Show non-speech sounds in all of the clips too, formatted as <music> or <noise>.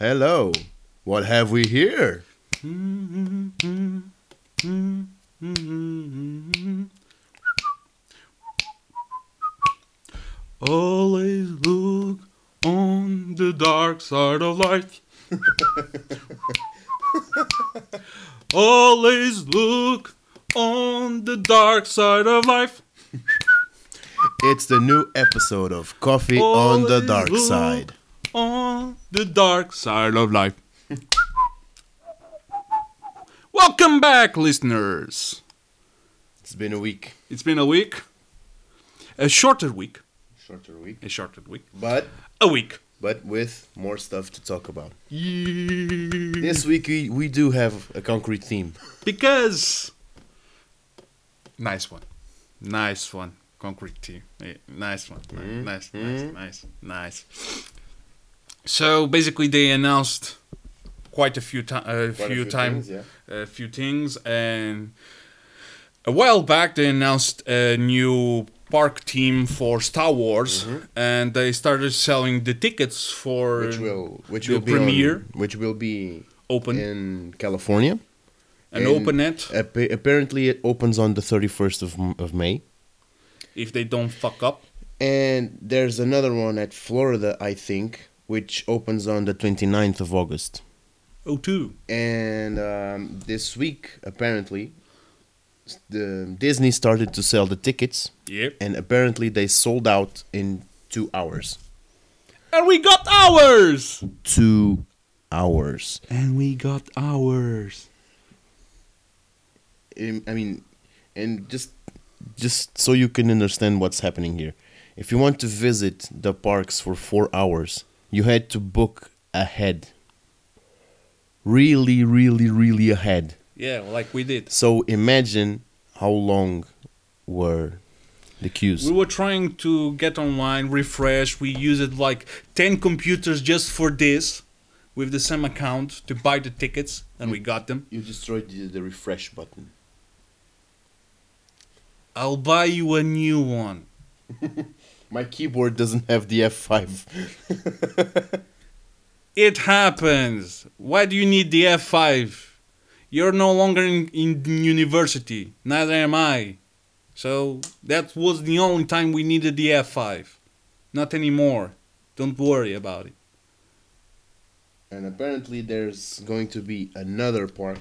Hello. What have we here? Always look on the dark side of life. Always look on the dark side of life. It's the new episode of Coffee on the Always Dark look Side. On the dark side of life. <laughs> Welcome back, listeners. It's been a week. It's been a week. A shorter week. Shorter week. A shorter week. But A week. but with more stuff to talk about. Yeah. This week we, we do have a concrete theme. Because nice one, nice one, concrete Yeah, nice one, nice, mm. nice, nice, nice. So basically, they announced quite a few times, a Quite a few few times, things, a few things, and a while back they announced a new park team for Star Wars, and they started selling the tickets for Mm-hmm. Which will which will be premiere on, which will be open in California. and and- open it Appa- apparently it opens on the 31st of, of May. if they don't fuck up. And there's another one at Florida, I think, which opens on the 29th of August. Oh, two. And um, this week, apparently, the Disney started to sell the tickets, Yep. and apparently they sold out in two hours. And we got ours. Two hours. And we got ours. Um, I mean, and just just so you can understand what's happening here. If you want to visit the parks for four hours, you had to book ahead. Really, really, really ahead. Yeah, like we did. So imagine how long were the queues. We were trying to get online, refresh. We used like 10 computers just for this with the same account to buy the tickets, and we got them. You destroyed the, the refresh button. I'll buy you a new one. <laughs> My keyboard doesn't have the F5. <laughs> It happens. Why do you need the F5? You're no longer in, in university. Neither am I. So that was the only time we needed the F5. Not anymore. Don't worry about it. and apparently there's going to be another park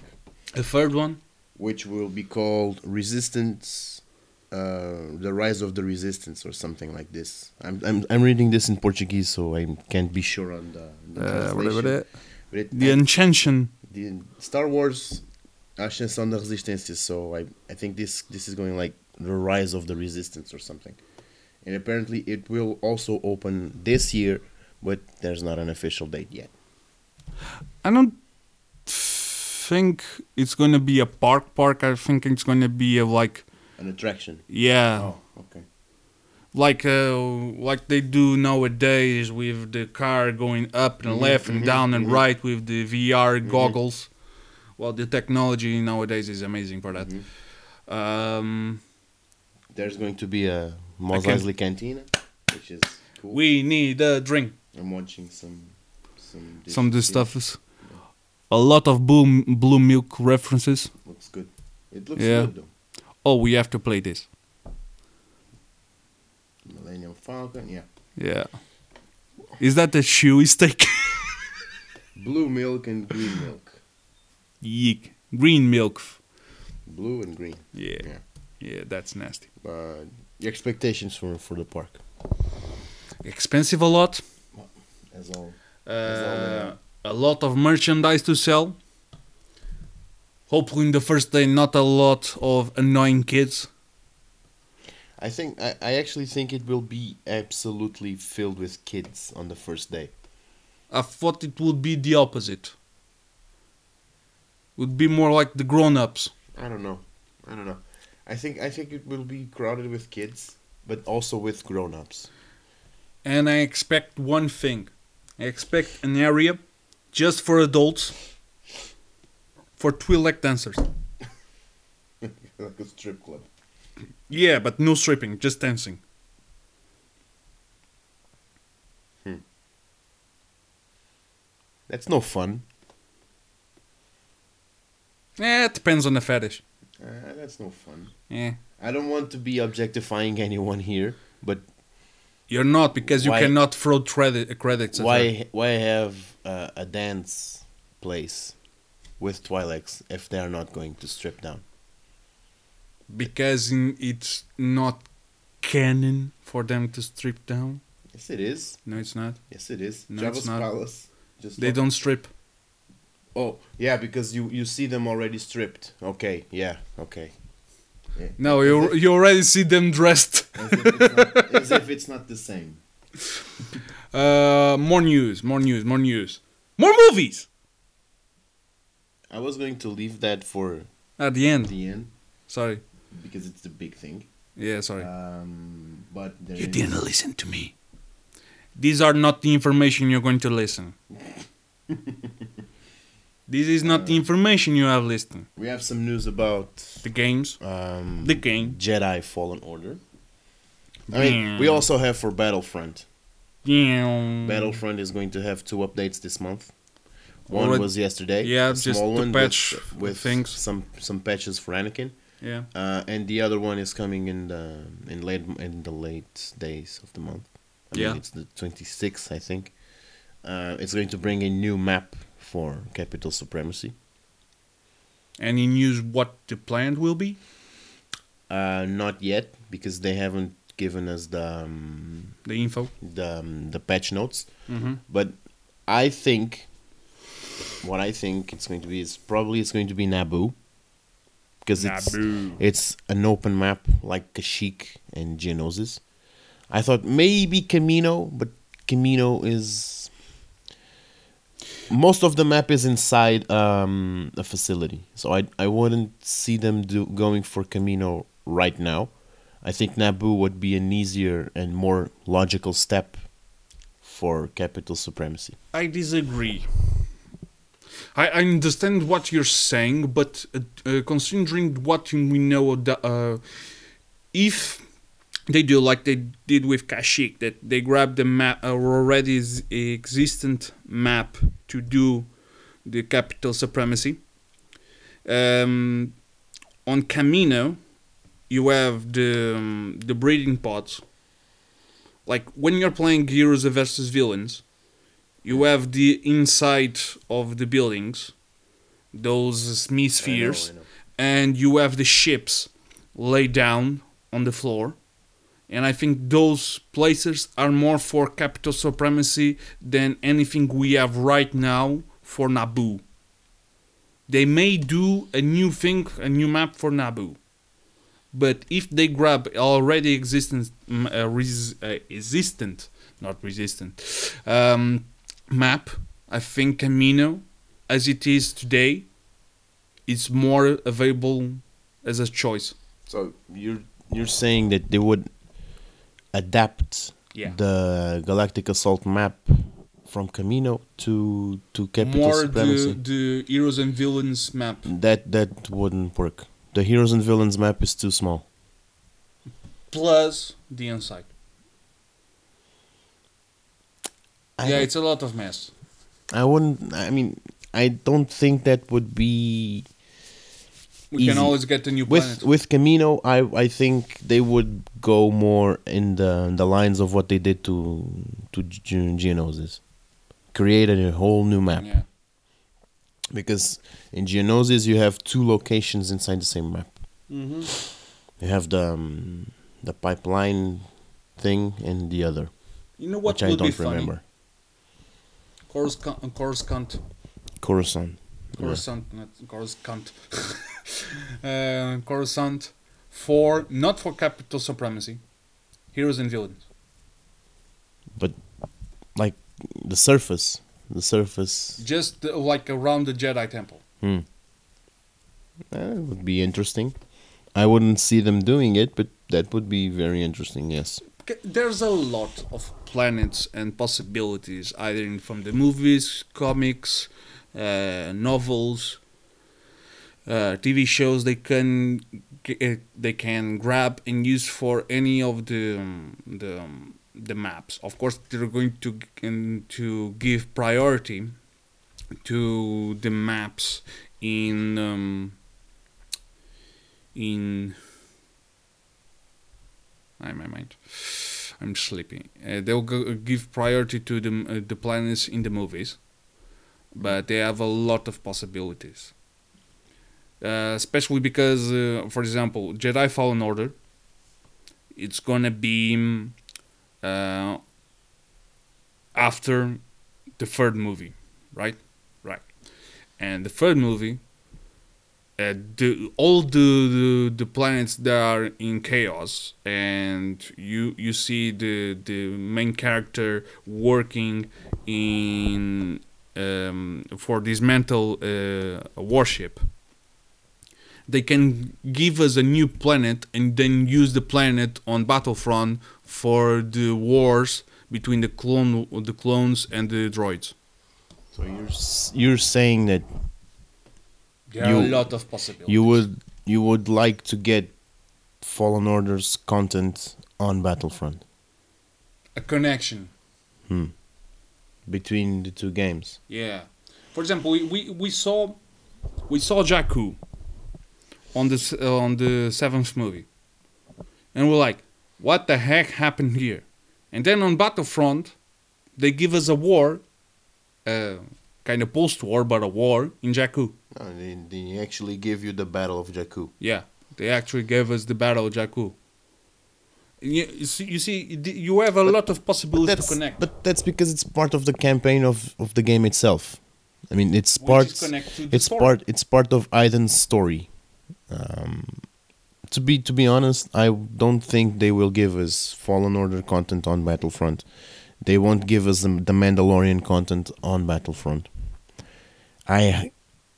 A third one? which will be called Resistance, uh, the Rise of the Resistance, or something like this. I'm I'm, I'm reading this in Portuguese, so I can't be sure on the, the translation. But it, The Enchantion. the Star Wars Ascensão da Resistência. So I I think this this is going like the Rise of the Resistance or something. And apparently it will also open this year, but there's not an official date yet. I don't think it's gonna be a park park. I think it's gonna be a like An attraction. yeah, Oh, okay. like uh, like they do nowadays with the car going up and Mhm, left and mhm, down and mhm. right with the VR goggles. Well, the technology nowadays is amazing for that. Mhm. Um, There's going to be a Mos can- Eisley Cantina, which is cool. we need a drink. I'm watching some some dish- Some of the stuff is a lot of blue blue milk references. looks good. It looks Yeah. good though. Oh, we have to play this. Millennium Falcon, yeah. Yeah. Is that a chewy steak? Blue milk and green milk. Yeek. Green milk. Blue and green. Yeah. Yeah. Yeah, that's nasty. Uh, your expectations for for the park, Expensive a lot. as all. Uh, a lot of merchandise to sell. Hopefully, in the first day, not a lot of annoying kids. I think I, I actually think it will be absolutely filled with kids on the first day. I thought it would be the opposite. Would be more like the grown-ups. I don't know. I don't know. I think I think it will be crowded with kids, but also with grown-ups. And I expect one thing. I expect an area just for adults for Twi'lek dancers. <laughs> like a strip club. Yeah, but no stripping, just dancing. That's no fun. Yeah, it depends on the fetish. Uh, that's no fun. Yeah. I don't want to be objectifying anyone here, but You're not because you cannot throw credit, credits why why have uh, a dance place with Twi'leks if they are not going to strip down? Because in, it's not canon for them to strip down. Yes, it is. No, it's not. Yes, it is. No, it's not. palace. Just They don't strip. Oh, yeah, because you you see them already stripped. Okay, yeah, okay. Yeah. No, you you already see them dressed. As if it's not, as if it's not the same. <laughs> Uh, more news, more news, more news, more movies. I was going to leave that for At the end. the end Sorry. because it's the big thing. Yeah, sorry. Um, but there you is- didn't listen to me. These are not the information you're going to listen. <laughs> this is not the information you have listened. we have some news about The games, um, the game. Jedi Fallen Order. I mean, we also have for Battlefront. Yeah. Battlefront is going to have two updates this month. One Already- was yesterday. Yeah, a just small one patch with, with things. some some patches for Anakin. Yeah. Uh, and the other one is coming in the in late in the late days of the month. I Yeah. mean, it's the 26th, I think. Uh, it's going to bring a new map for capital supremacy. Any news what the plan will be? Uh, not yet because they haven't given us the um, The info. the um, the patch notes. Mm-hmm. But I think what I think it's going to be is probably it's going to be Naboo because it's it's an open map like Kashyyyk and Geonosis. I thought maybe Kamino, but Kamino is most of the map is inside um, a facility, so I I wouldn't see them do going for Kamino right now. I think Naboo would be an easier and more logical step for capital supremacy. I disagree. I, I understand what you're saying, but uh, uh, considering what we know, uh, if they do like they did with Kashyyyk, that they grab the map, uh, already existent map to do the capital supremacy. Um, on Kamino, you have the um, the breeding pods. Like when you're playing heroes versus villains, you have the inside of the buildings, those spheres, I know, I know. and you have the ships laid down on the floor. And I think those places are more for capital supremacy than anything we have right now for Naboo. They may do a new thing, a new map for Naboo. But if they grab already existent, mm, uh, res- uh, existent, not resistant, um, map, I think Kamino, as it is today, is more available as a choice. So you're you're saying that they would adapt Yeah. the Galactic Assault map from Kamino to to Capital more Supremacy. the, the heroes and villains map. That that wouldn't work. The heroes and villains map is too small. Plus the inside. I, yeah, it's a lot of mess. I wouldn't. I mean, I don't think that would be We can always get a new planet. with with Kamino. I I think they would go more in the the lines of what they did to to Ge- Geonosis, create a whole new map. yeah. Because in Geonosis you have two locations inside the same map. Mm-hmm. You have the um, the pipeline thing and the other, You know what which I don't funny? Remember. Coruscant, Coruscant, Coruscant. Yeah. Coruscant, not Coruscant. <laughs> uh, Coruscant for not for capital supremacy, heroes and villains. But like the surface, the surface Just uh, like around the Jedi Temple. hmm. That would be interesting. I wouldn't see them doing it, but that would be very interesting. Yes. There's a lot of planets and possibilities, either from the movies, comics, uh, novels, uh, TV shows. They can uh, they can grab and use for any of the um, the um, the maps. Of course, they're going to to give priority to the maps in um, in I my mind. I'm sleepy. Uh, they'll give priority to the uh, the planets in the movies, but they have a lot of possibilities. Uh, especially because, uh, for example, Jedi Fallen Order. It's gonna be um, uh, after the third movie, right? Right. And the third movie, uh, the all the, the the planets that are in chaos, and you you see the the main character working in um, for dismantle uh, a warship. They can give us a new planet and then use the planet on Battlefront for the wars between the clone the clones and the droids. So you're you're saying that There You- are a lot of possibilities. you would you would like to get Fallen Order's content on Battlefront a connection. between the two games. Yeah. For example, we, we, we saw we saw Jakku on this on the seventh movie, and we're like, what the heck happened here? And then on Battlefront, they give us a war, uh, kind of post-war, but a war in Jakku. No, they, they actually give you the Battle of Jakku. Yeah, they actually gave us the Battle of Jakku. You, you see, you see, you have a lot of possibilities to connect. but that's because it's part of the campaign of, of the game itself. I mean, it's part. is connect to It's story. part. It's part of Aiden's story. Um, to be to be honest, I don't think they will give us Fallen Order content on Battlefront. They won't give us the, the Mandalorian content on Battlefront. I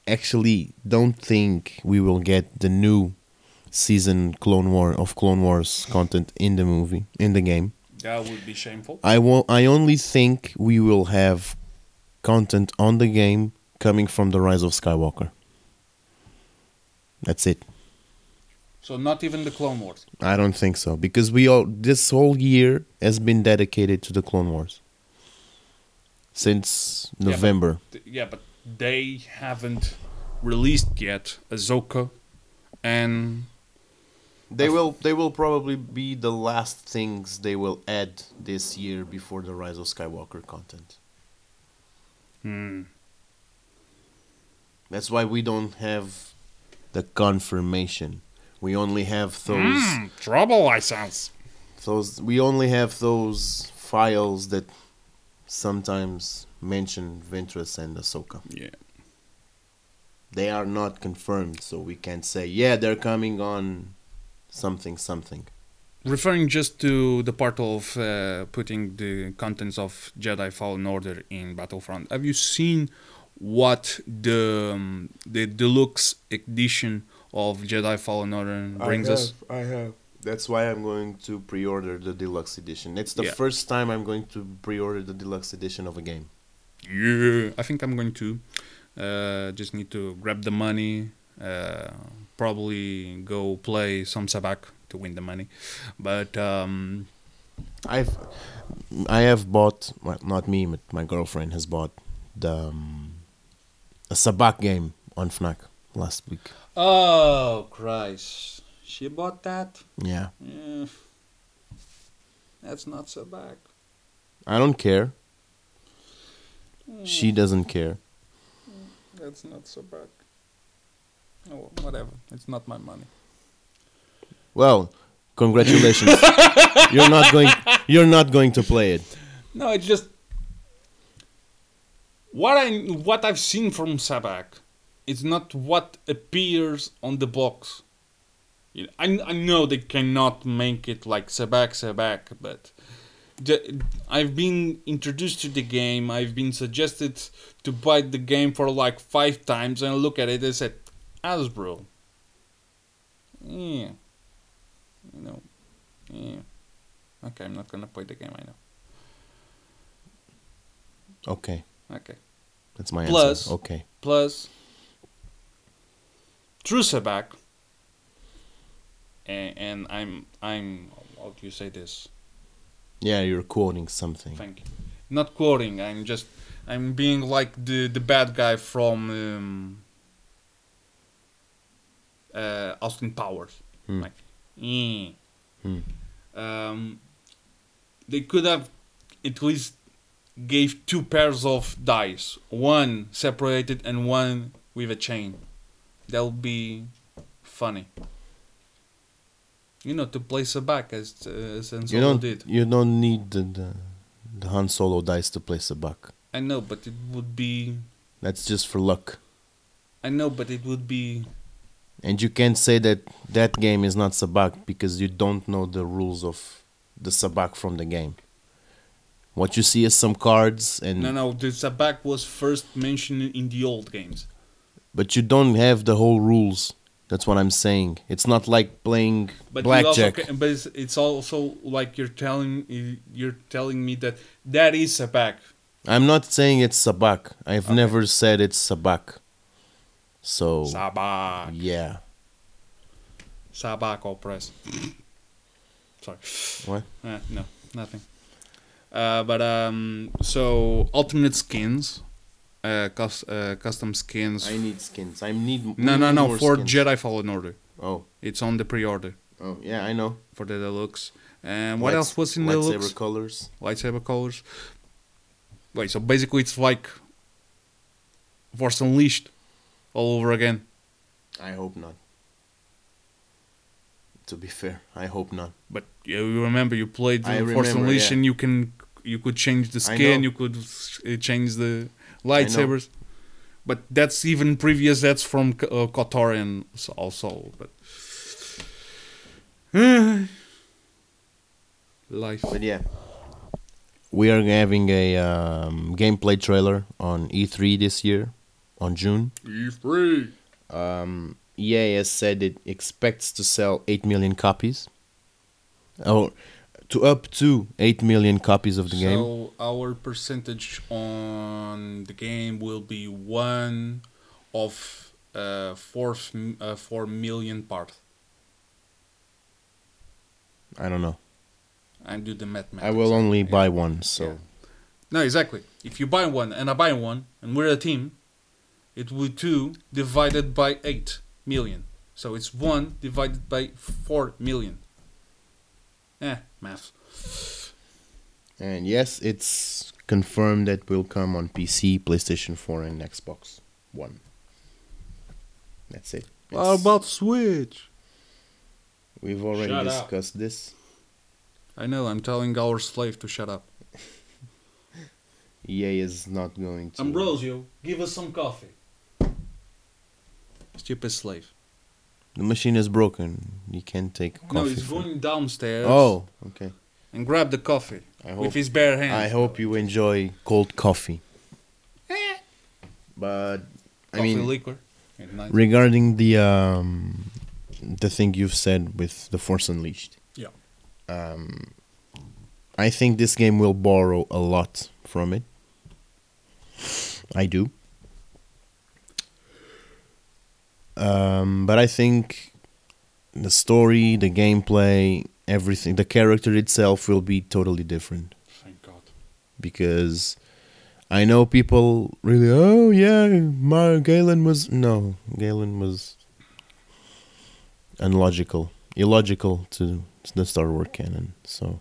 actually don't think we will get the new season Clone War of Clone Wars content in the movie in the game. That would be shameful. I will. I only think we will have content on the game coming from the Rise of Skywalker. That's it. So not even the Clone Wars. I don't think so because we all this whole year has been dedicated to the Clone Wars since Yeah, but- November. Yeah, but they haven't released yet Ahsoka, and They will. They will probably be the last things they will add this year before the Rise of Skywalker content. hmm, That's why we don't have the confirmation. We only have those. Hmm, trouble license. those we only have those files that sometimes mention Ventress and Ahsoka. Yeah, They are not confirmed, so we can't say yeah they're coming on something something. referring just to the part of uh, putting the contents of Jedi Fallen Order in Battlefront. Have you seen what the um, the deluxe edition of Jedi Fallen Order brings us? I have. That's why I'm going to pre-order the deluxe edition. It's the Yeah. first time I'm going to pre-order the deluxe edition of a game. Yeah, I think I'm going to. Uh, just need to grab the money. Uh, probably go play some sabacc to win the money, but um, I've I have bought well, not me, but my girlfriend has bought the um, a Sabacc game on Fnac last week. oh Christ, she bought that. Yeah, Yeah, that's not sabacc. I don't care. She hmm. doesn't care. That's not sabacc. Oh, whatever. It's not my money. Well, congratulations. <laughs> you're not going. You're not going to play it. No, it's just what I what I've seen from Sabacc. It's not what appears on the box. I I know they cannot make it like Sabacc Sabacc, but the, I've been introduced to the game. I've been suggested to buy the game for like five times, and I look at it and said, Hasbro. Yeah. You know. Yeah. Okay, I'm not gonna play the game. I know. Okay, Okay. that's my Plus- answer. Okay. Plus, Trusaback, and, and I'm I'm how do you say this? Yeah, you're quoting something. Thank you. Not quoting. I'm just I'm being like the the bad guy from um, uh, Austin Powers. Hmm. Like, eh. Hmm. Um, they could have at least gave two pairs of dice, one separated and one with a chain. That would be funny. You know, to play Sabacc as uh, as Han You don't. did. You don't need the, the the Han Solo dice to place a back. I know, but it would be. That's just for luck. I know, but it would be. And you can't say that that game is not Sabacc because you don't know the rules of the Sabacc from the game. What you see is some cards and No, no, the Sabacc was first mentioned in the old games. but you don't have the whole rules. That's what I'm saying. It's not like playing But blackjack. but it's, it's also like you're telling you're telling me that that is a Sabacc. I'm not saying it's a Sabacc. I've Okay. never said it's a Sabacc. So Sabacc. yeah. Sabacc press. <coughs> Sorry. What? Uh, no, nothing. Uh, but um, so alternate skins, uh, cus- uh, custom skins. I need skins. I need no, no, no. For skins. Jedi Fallen Order, Oh, it's on the pre-order oh yeah, I know. for the deluxe. And what Lights- else was in the lightsaber deluxe? colors? lightsaber colors. Wait, so basically it's like Force Unleashed all over again. I hope not. To be fair, I hope not. But you remember you played the Force remember, Unleashed yeah. and you can you could change the skin, you could change the lightsabers. But that's even previous. That's from K- uh, Kotorian also. But <sighs> life. But yeah, we are having a um, gameplay trailer on E3 this year, on June. E3. Um, EA has said it expects to sell 8 million copies. Or to up to 8 million copies of the game. So our percentage on the game will be one of uh, four uh, four million part. I don't know. I do the math. I will only buy one, so Yeah. No, exactly. If you buy one and I buy one and we're a team, it will be two divided by eight million. So it's one divided by four million. Eh, math. and yes, it's confirmed that will come on PC, PlayStation 4 and Xbox 1. That's it. How about Switch? We've already Shut up. discussed this. I know. I'm telling our slave to shut up. EA is not going to. Ambrosio, give us some coffee. Stupid slave. The machine is broken. You can't take coffee. no, he's from- going downstairs. Oh, okay. And grab the coffee I with hope. his bare hands. I hope you enjoy cold coffee. But I Coffee mean, liquor. Regarding the um, the thing you've said with the Force Unleashed. Yeah. Um, I think this game will borrow a lot from it. I do. Um, but I think the story, the gameplay, everything, the character itself will be totally different Thank God. because I know people really. Oh yeah, Mar Galen was no, Galen was unlogical, illogical to the Star Wars canon. So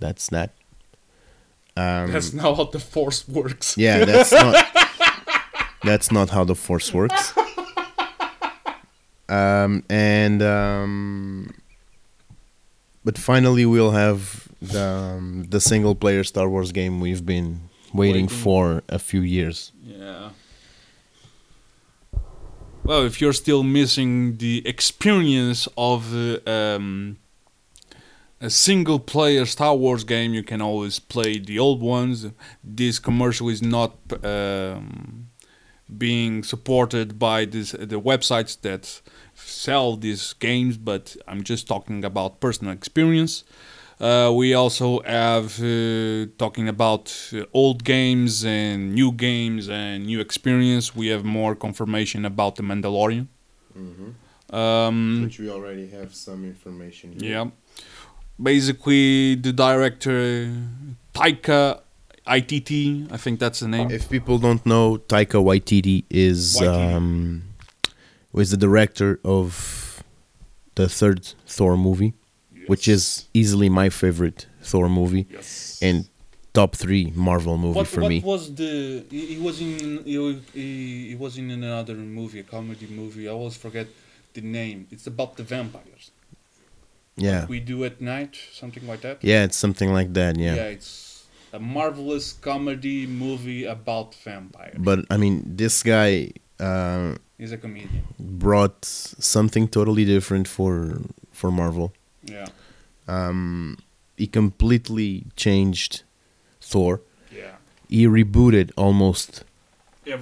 that's that. Um, That's not how the force works. yeah, that's not. <laughs> that's not how the Force works. Um, and um, but finally we'll have the um, the single player Star Wars game we've been waiting Waiting. for a few years. Yeah. Well, if you're still missing the experience of uh, um, a single player Star Wars game, you can always play the old ones. This commercial is not um, being supported by this, the websites that sell these games, but I'm just talking about personal experience. Uh, we also have uh, talking about uh, old games and new games and new experience. We have more confirmation about the Mandalorian. Um, Which we already have some information. yeah, basically the director Taika Waititi, I think that's the name. If people don't know, Taika Waititi is Waititi. um, was the director of the third Thor movie, which is easily my favorite Thor movie yes. and top three Marvel movie what, for what me. was the? He, was in. He, he, he was in another movie, a comedy movie. I always forget the name. It's about the vampires. yeah, We do at night, something like that. yeah, it's something like that. Yeah. Yeah. it's a marvelous comedy movie about vampires. but I mean, this guy uh, He's a comedian. brought something totally different for for Marvel. Yeah, Um, he completely changed Thor. yeah. He rebooted almost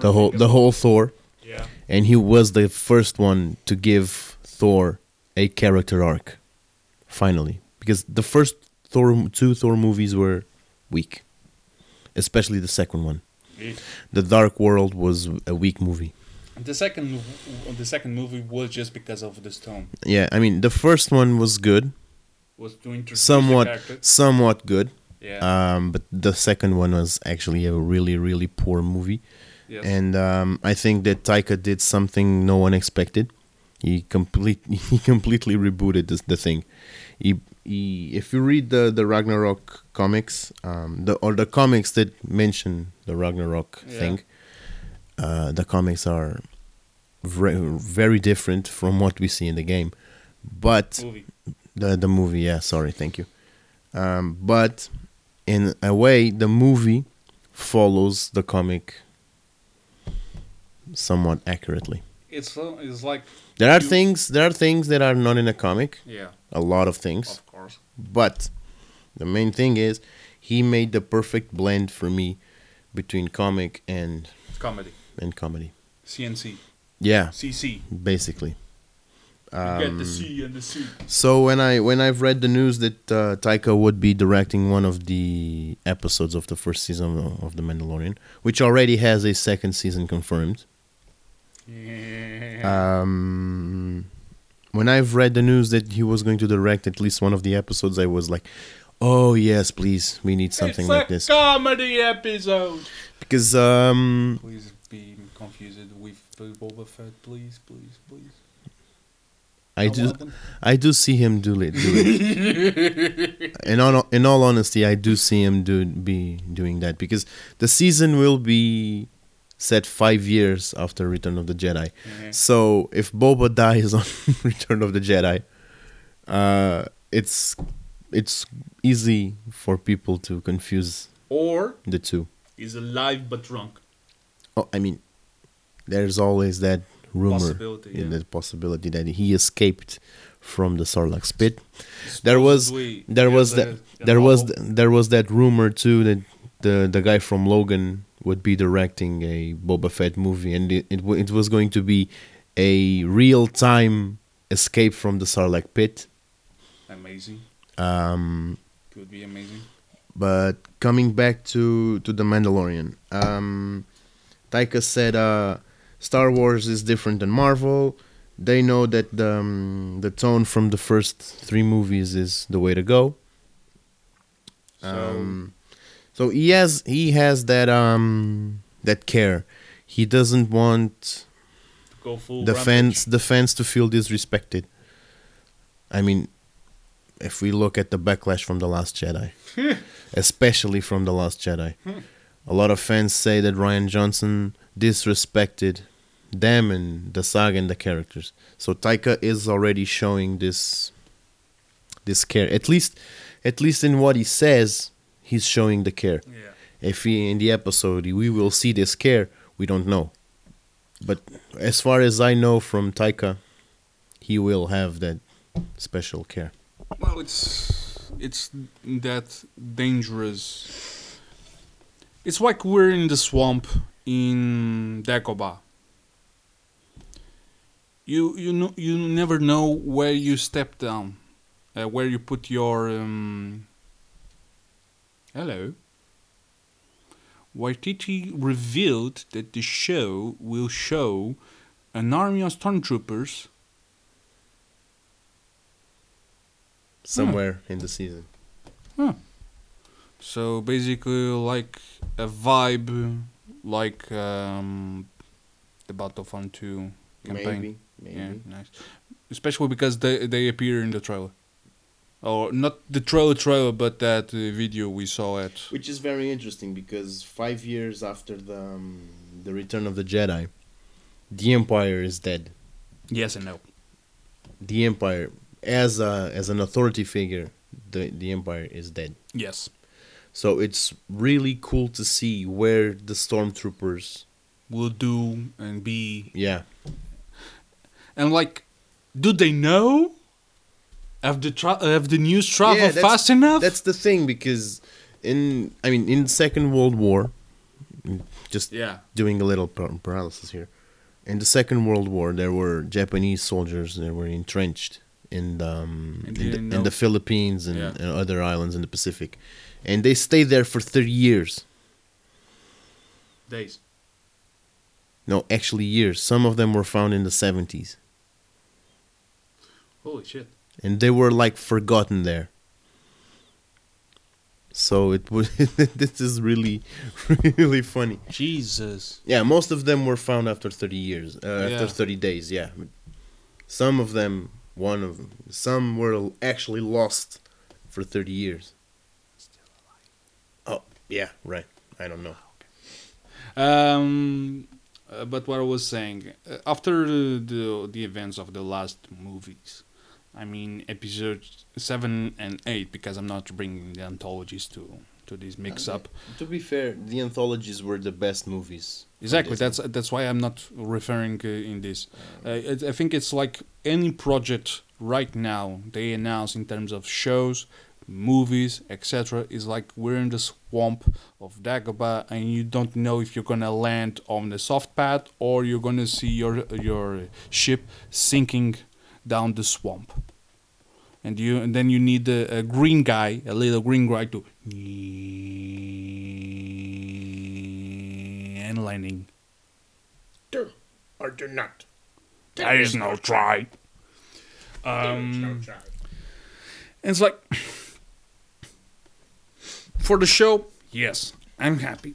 the whole the whole Thor, Yeah, and he was the first one to give Thor a character arc. Finally, because the first Thor two Thor movies were weak, especially the second one. He- The Dark World was a weak movie. The second the second movie was just because of the stone. Yeah, I mean the first one was good, Was introduce somewhat the somewhat good. Yeah. Um, but the second one was actually a really really poor movie. yes. and um, I think that Taika did something no one expected. He complete <laughs> he completely rebooted this, the thing. He, he if you read the the Ragnarok comics, um, the or the comics that mention the Ragnarok Yeah. thing, uh, the comics are very very different from what we see in the game. But movie. the the movie, yeah, sorry, thank you. Um, but in a way, the movie follows the comic somewhat accurately. It's it's like There are You- things there are things that are not in a comic, yeah, a lot of things, of course. but the main thing is he made the perfect blend for me between comic and comedy. And comedy. CNC. Yeah, CC. basically. You get the Um, C and the C. So when I when I've read the news that uh, Taika would be directing one of the episodes of the first season of, The Mandalorian, which already has a second season confirmed. Yeah. Um, when I've read the news that he was going to direct at least one of the episodes, I was like, "Oh yes, please, we need something it's like this." comedy episode. Because um, Please be confused with Boba Fett, please, please, please. I do. I do see him do it. Do it. <laughs> in all in all honesty, I do see him do be doing that because the season will be set five years after Return of the Jedi. Yeah. So if Boba dies <laughs> on Return of the Jedi, uh, it's it's easy for people to confuse Or the two. he's alive but drunk. Oh, I mean, there's always that rumor, in yeah. the possibility that he escaped from the Sarlacc pit. There was there was that there was there was that rumor too that the the guy from Logan would be directing a Boba Fett movie, and it it, it was going to be a real time escape from the Sarlacc pit. amazing. Um, Could be amazing. but coming back to to the Mandalorian, um, Taika said, uh, "Star Wars is different than Marvel. They know that the um, the tone from the first three movies is the way to go. So Um, so he has he has that um that care. He doesn't want go full the rampage. fans the fans to feel disrespected. I mean, if we look at the backlash from the Last Jedi, <laughs> especially from the Last Jedi, a lot of fans say that Rian Johnson disrespected them and the saga and the characters. So Taika is already showing this this care. At least, at least in what he says, he's showing the care. Yeah. If he in the episode we will see this care, we don't know. But as far as I know from Taika, he will have that special care. Well, it's it's that dangerous. It's like we're in the swamp in Dagobah. You you know you never know where you step down, uh, where you put your um. Hello. Waititi revealed that the show will show an army of stormtroopers Somewhere in the season. So basically, like a vibe, like um, the Battlefront 2 campaign. Maybe, maybe. Yeah, nice. Especially because they they appear in the trailer, or not the trailer trailer, but that uh, video we saw at. Which is very interesting because five years after the um, the Return of the Jedi, the Empire is dead. Yes and no. The Empire, as a as an authority figure, the the Empire is dead. Yes. So it's really cool to see where the stormtroopers. Will do and be Yeah, and like, do they know? Have the tra- have the news travel Yeah, fast enough? that's the thing because in I mean in Second World War, just yeah. doing a little paralysis here. In the Second World War, there were Japanese soldiers that were entrenched in the, um, in, the, in the Philippines and, Yeah. and other islands in the Pacific, and they stayed there for thirty years. Days. No, actually years. Some of them were found in the seventies, Holy shit. and they were like forgotten there. So it was. <laughs> this is really, <laughs> really funny. Jesus. Yeah, most of them were found after 30 years, uh, after 30 days, yeah. Some of them, one of them, some were actually lost for 30 years. Oh, yeah, right. I don't know. Um, uh, but what I was saying, uh, after the, the the events of the last movies, I mean episodes seven and eight, because I'm not bringing the anthologies to to this mix up. To be fair, the anthologies were the best movies. Exactly. That's that's why I'm not referring uh, in this. Uh, it, I think it's like any project right now they announce in terms of shows, movies, etc. Is like we're in the swamp of Dagobah, and you don't know if you're gonna land on the soft path or you're gonna see your your ship sinking down the swamp. And you and then you need a, a green guy, a little green guy to <sniffs> and landing. Do or do not. There is no try. Um, and it's like for the show, yes, I'm happy.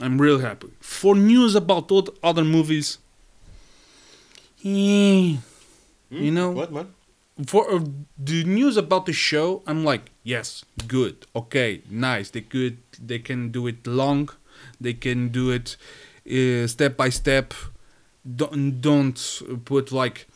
I'm real happy. For news about oth- other movies, eh, you know, What, what? for uh, the news about the show, I'm like, yes, good, okay, nice. They could, they can do it long, they can do it uh, step by step. Don't don't put like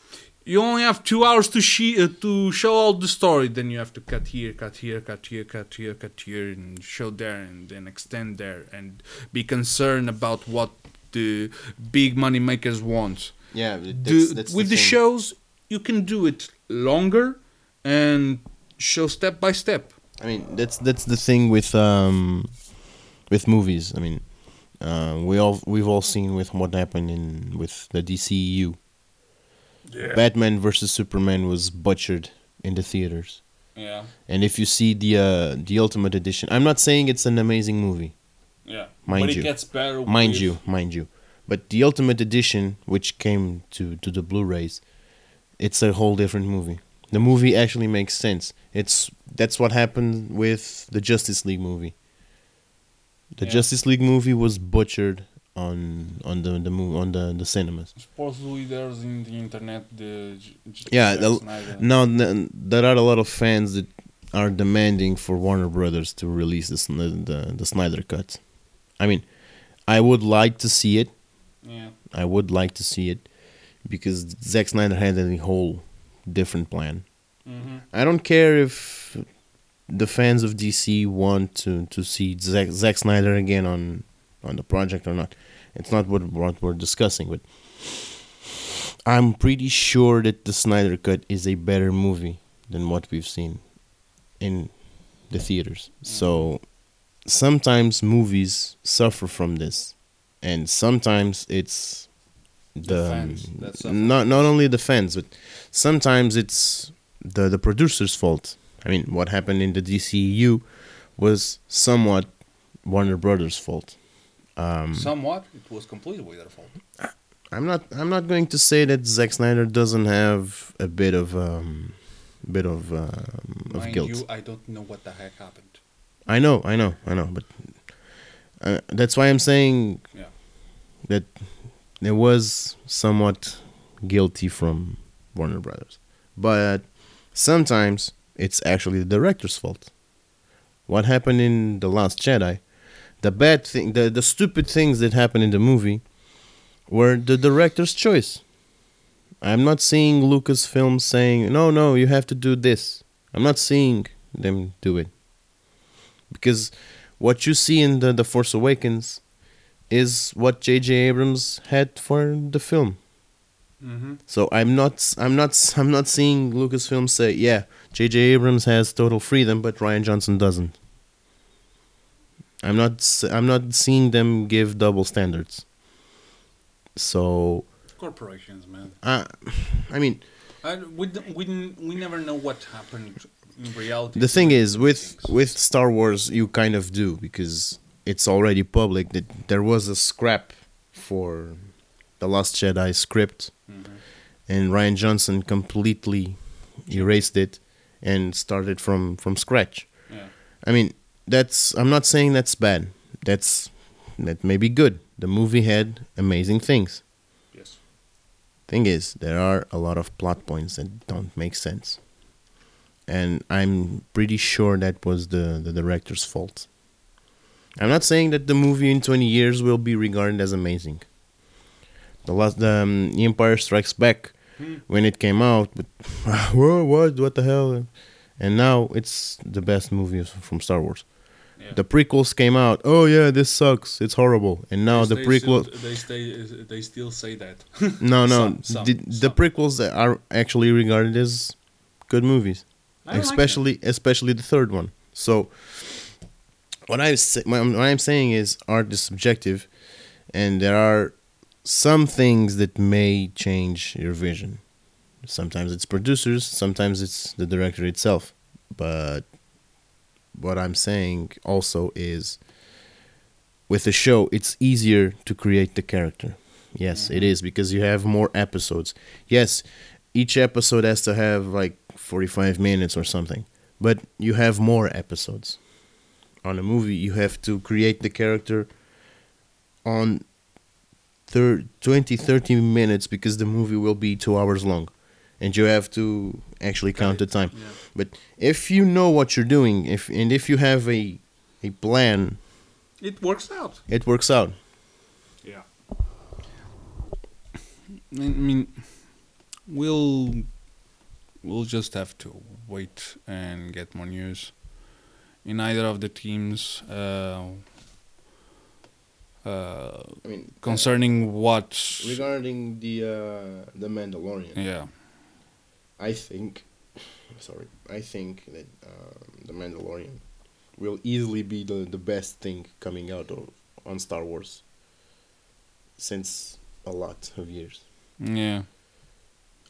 you only have two hours to she uh, to show all the story. Then you have to cut here, cut here, cut here, cut here, cut here, and show there, and then extend there, and be concerned about what the big money makers want Yeah, that's, do, that's with the, thing. shows you can do it longer and show step by step. I mean, that's that's the thing with um, with movies. I mean, uh, we all we've all seen with what happened in with the DCEU. Batman versus Superman was butchered in the theaters, yeah. And if you see the uh, the Ultimate Edition, I'm not saying it's an amazing movie, yeah. Mind but you. it gets better mind with- you, mind you, but the Ultimate Edition, which came to to the Blu-rays, it's a whole different movie. The movie actually makes sense. It's that's what happened with the Justice League movie. The Yeah. Justice League movie was butchered on on the the move on the the cinemas. supposedly there's in the internet the J- J- Yeah, the- Now there are a lot of fans that are demanding for Warner Brothers to release the the, the Snyder cut. I mean, I would like to see it. yeah I would like to see it because Zack Snyder had a whole different plan. hmm I don't care if the fans of DC want to, to see Zack, Zack Snyder again on on the project or not. It's not what, what we're discussing, but I'm pretty sure that the Snyder Cut is a better movie than what we've seen in the theaters. So sometimes movies suffer from this, and sometimes it's the, fans not not only the fans, but sometimes it's the the producer's fault. I mean, what happened in the DCU was somewhat Warner Brothers' fault. Um, somewhat it was completely their fault I'm not. I'm not going to say that Zack Snyder doesn't have a bit of um, bit of um, of mind guilt. you i don't know what the heck happened I know, I know, I know, but uh, that's why I'm saying Yeah. that there was somewhat guilty from Warner Brothers, but sometimes it's actually the director's fault. What happened in the Last Jedi, the bad thing, the the stupid things that happened in the movie, were the director's choice. I'm not seeing Lucasfilm saying, "No, no, you have to do this." I'm not seeing them do it because what you see in the, the Force Awakens is what J.J. Abrams had for the film. Mm-hmm. So I'm not I'm not I'm not seeing Lucasfilm say, yeah, J.J. Abrams has total freedom, but Rian Johnson doesn't. I'm not I'm not seeing them give double standards. So Corporations, man. uh, I mean, I, we, we, we never know what happened in reality. the thing is with Things. with Star Wars you kind of do because it's already public that there was a scrap for the Last Jedi script Mhm. and Rian Johnson completely erased it and started from from scratch. Yeah. I mean, that's I'm not saying that's bad. That's that may be good. The movie had amazing things. Yes. Thing is, there are a lot of plot points that don't make sense. And I'm pretty sure that was the, the director's fault. I'm not saying that the movie in 20 years will be regarded as amazing. The last the um, Empire Strikes Back Hmm. when it came out, but <laughs> whoa, what what the hell? And now it's the best movie from Star Wars. Yeah. The prequels came out. Oh yeah, this sucks. It's horrible. And now They the stay prequel. Still, they stay. They still say that. <laughs> No, no. Some- some- the, the prequels are actually regarded as good movies, I like especially especially the third one. So, what I say, what I'm what I'm saying is art is subjective, and there are some things that may change your vision. Sometimes it's producers, sometimes it's the director itself. But what I'm saying also is with a show, it's easier to create the character. Yes, it mm-hmm. is because you have more episodes. Yes, each episode has to have like 45 minutes or something, but you have more episodes. On a movie, you have to create the character on thir- 20 30 minutes because the movie will be 2 hours long and you have to actually count the time. Yeah. But if you know what you're doing, if and if you have a a plan, It works out. it works out. Yeah. I mean, we'll we'll just have to wait and get more news. In either of the teams, uh, uh, I mean, concerning what, regarding the uh, the Mandalorian, yeah, I think, <laughs> sorry, I think that um, the Mandalorian will easily be the the best thing coming out of, on Star Wars since a lot of years. yeah,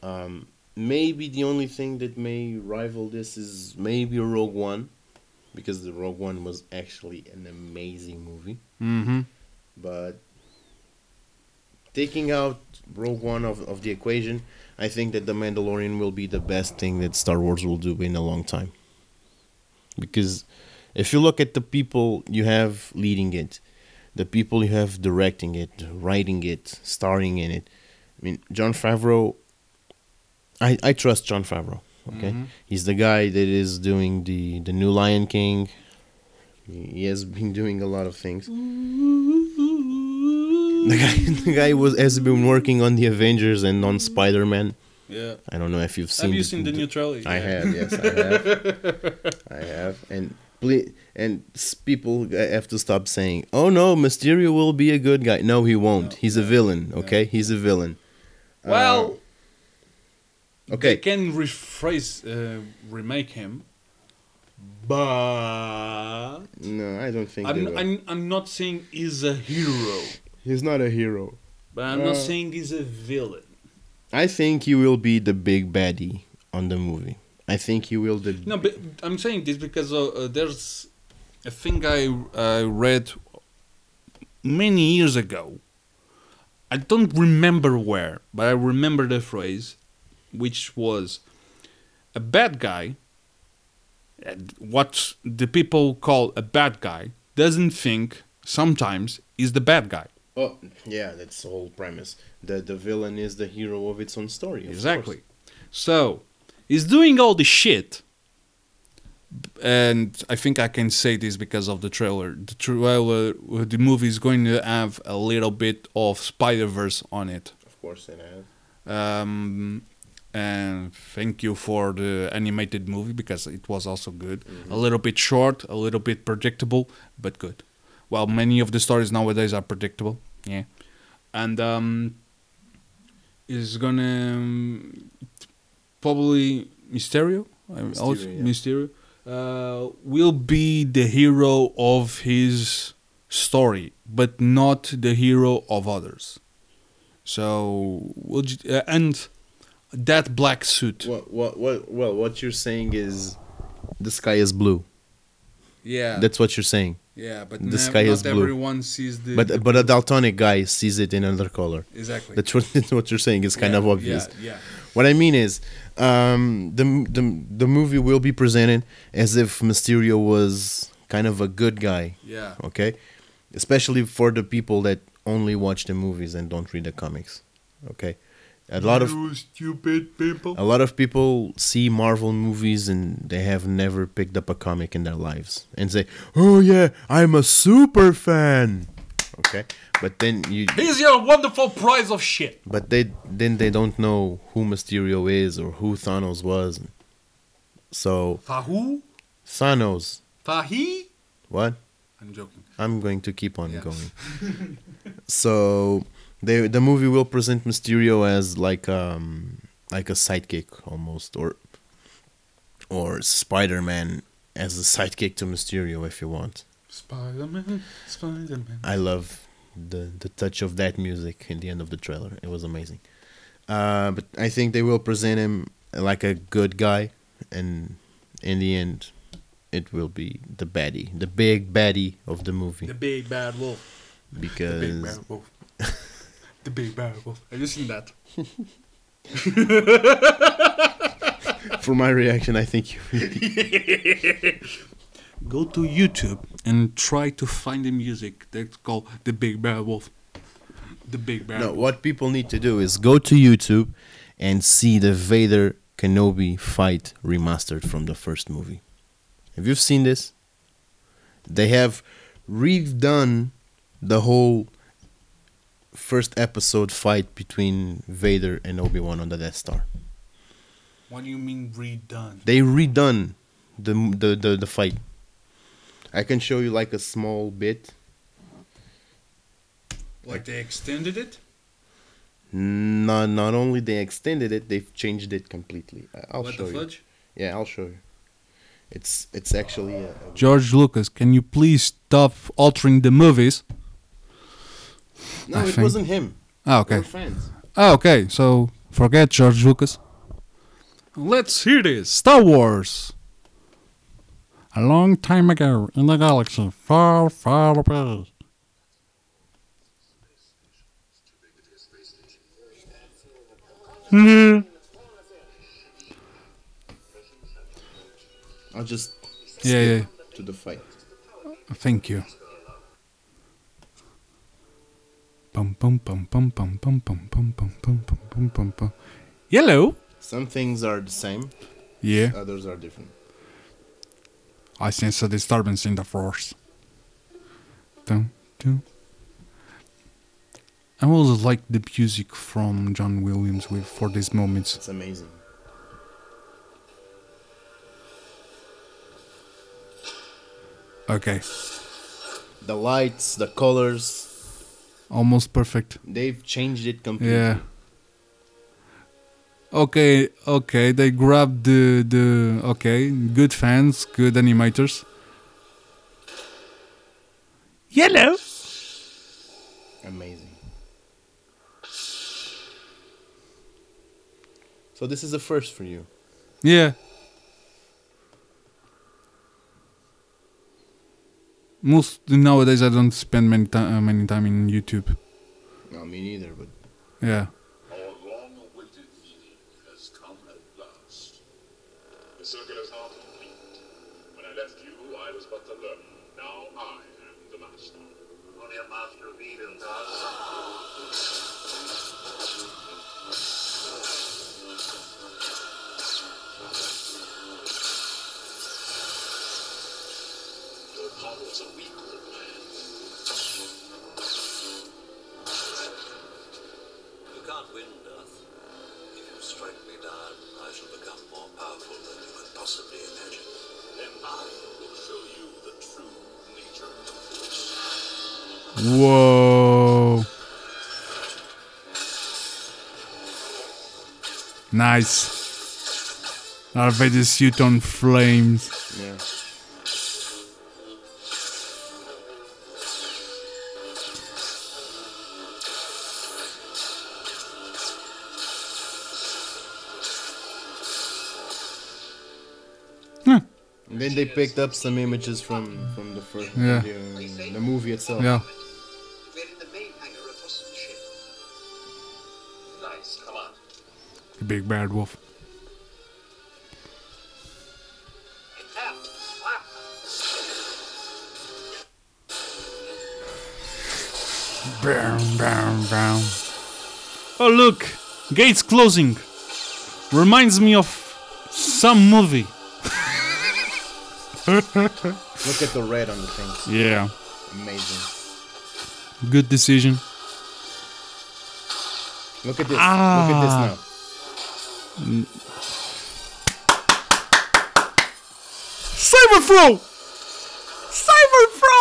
Um, maybe the only thing that may rival this is maybe Rogue One, because the Rogue One was actually an amazing movie. mm-hmm, But taking out Rogue One of, of the equation, I think that The Mandalorian will be the best thing that Star Wars will do in a long time. Because if you look at the people you have leading it, the people you have directing it, writing it, starring in it, I mean, Jon Favreau, I, I trust Jon Favreau. Okay, Mhm. he's the guy that is doing the the new Lion King. He has been doing a lot of things. The guy, <laughs> the guy was has been working on the Avengers and on Spider Man. yeah. I don't know if you've seen. Have you seen the new trailer? I have, yes, I have. <laughs> I have, and ple- and people have to stop saying, "Oh no, Mysterio will be a good guy." No, he won't. No, He's a villain. no. Okay, he's a villain. Well, Uh, okay. they can rephrase, uh, remake him, but No, I don't think I'm. I'm I'm not saying he's a hero, He's not a hero. but I'm not Uh, saying he's a villain. I think he will be the big baddie on the movie. I think he will the No, but I'm saying this because uh, uh, there's a thing I I read many years ago. I don't remember where, but I remember the phrase, which was a bad guy what the people call a bad guy doesn't think sometimes is the bad guy. Oh, yeah, that's the whole premise. The the villain is the hero of its own story. of Exactly. course. So he's doing all the shit. And I think I can say this because of the trailer. The trailer, the movie is going to have a little bit of Spider Verse on it. Of course, it has. Um, and thank you for the animated movie because it was also good. A little bit short, a little bit predictable, but good. Well, many of the stories nowadays are predictable. Yeah, and um, is gonna um, probably Mysterio. Mysterio, also- yeah. Mysterio uh, will be the hero of his story, but not the hero of others. So, we'll ju- uh, and that black suit. What what what? Well, what you're saying is, the sky is blue. Yeah, That's what you're saying. yeah, but the sky not is blue. everyone sees the. But but a daltonic guy sees it in another color. exactly. That's what <laughs> that's what you're saying. It's kind Yeah, of obvious. Yeah, yeah. What I mean is, um, the the the movie will be presented as if Mysterio was kind of a good guy. Yeah. Okay, especially for the people that only watch the movies and don't read the comics. Okay, a lot of stupid people. a lot of people see Marvel movies and they have never picked up a comic in their lives and say, "Oh yeah, I'm a super fan." Okay, but then you Here's your wonderful prize of shit. but they then they don't know who Mysterio is or who Thanos was. So Fahu? Thanos, Fahi? what? I'm joking. I'm going to keep on Yeah. going. <laughs> so they the movie will present Mysterio as like um like a sidekick almost or or Spider-Man as a sidekick to Mysterio if you want. Spider-Man, Spider-Man. I love the the touch of that music in the end of the trailer. It was amazing. Uh, but I think they will present him like a good guy, and in the end, it will be the baddie, the big baddie of the movie. The big bad wolf. The big because bad wolf. <laughs> the big bad wolf. Have you seen that? <laughs> for my reaction, I think you. <laughs> Go to YouTube and try to find the music that's called The Big Bad Wolf. The Big Bad no, what people need to do is go to YouTube and see the Vader Kenobi fight remastered from the first movie. Have you seen this? They have redone the whole first episode fight between Vader and Obi Wan on the Death Star. What do you mean redone? They redone the the the, the fight. I can show you like a small bit. Like they extended it? Not not only they extended it, they've changed it completely. I- I'll what show the you. Yeah, I'll show you. It's it's actually a, a- George Lucas, can you please stop altering the movies? No. I it think- wasn't him. Ah, okay. Ah, okay. So forget George Lucas. Let's hear this. Star Wars. A long time ago in the galaxy, far, far away. Hmm. I'll just Yeah, yeah. to the fight. Thank you. Yellow. Some things are the same, Yeah, others are different. I sense a disturbance in the force. Dum dum. I always like the music from John Williams with for these moments. It's amazing. Okay, The lights, the colors, almost perfect. they've changed it completely. Yeah. Okay, okay, they grabbed the the okay, good fans, good animators. Yellow. Amazing. So this is the first for you. Yeah. Most nowadays, I don't spend many time uh, many time in YouTube. No, me neither, but Yeah. Whoa. Nice. Darth Vader's suit on flames. Yeah. Hmm. And then they picked up some images from from the first Yeah. the, the movie itself. Yeah. Big bad wolf. Bam, bam, bam. Oh, look! Gates closing. Reminds me of some movie. <laughs> Look at the red on the thing. Yeah. Amazing. Good decision. Look at this. Ah. Look at this now. Cyberfro! Cyberfro!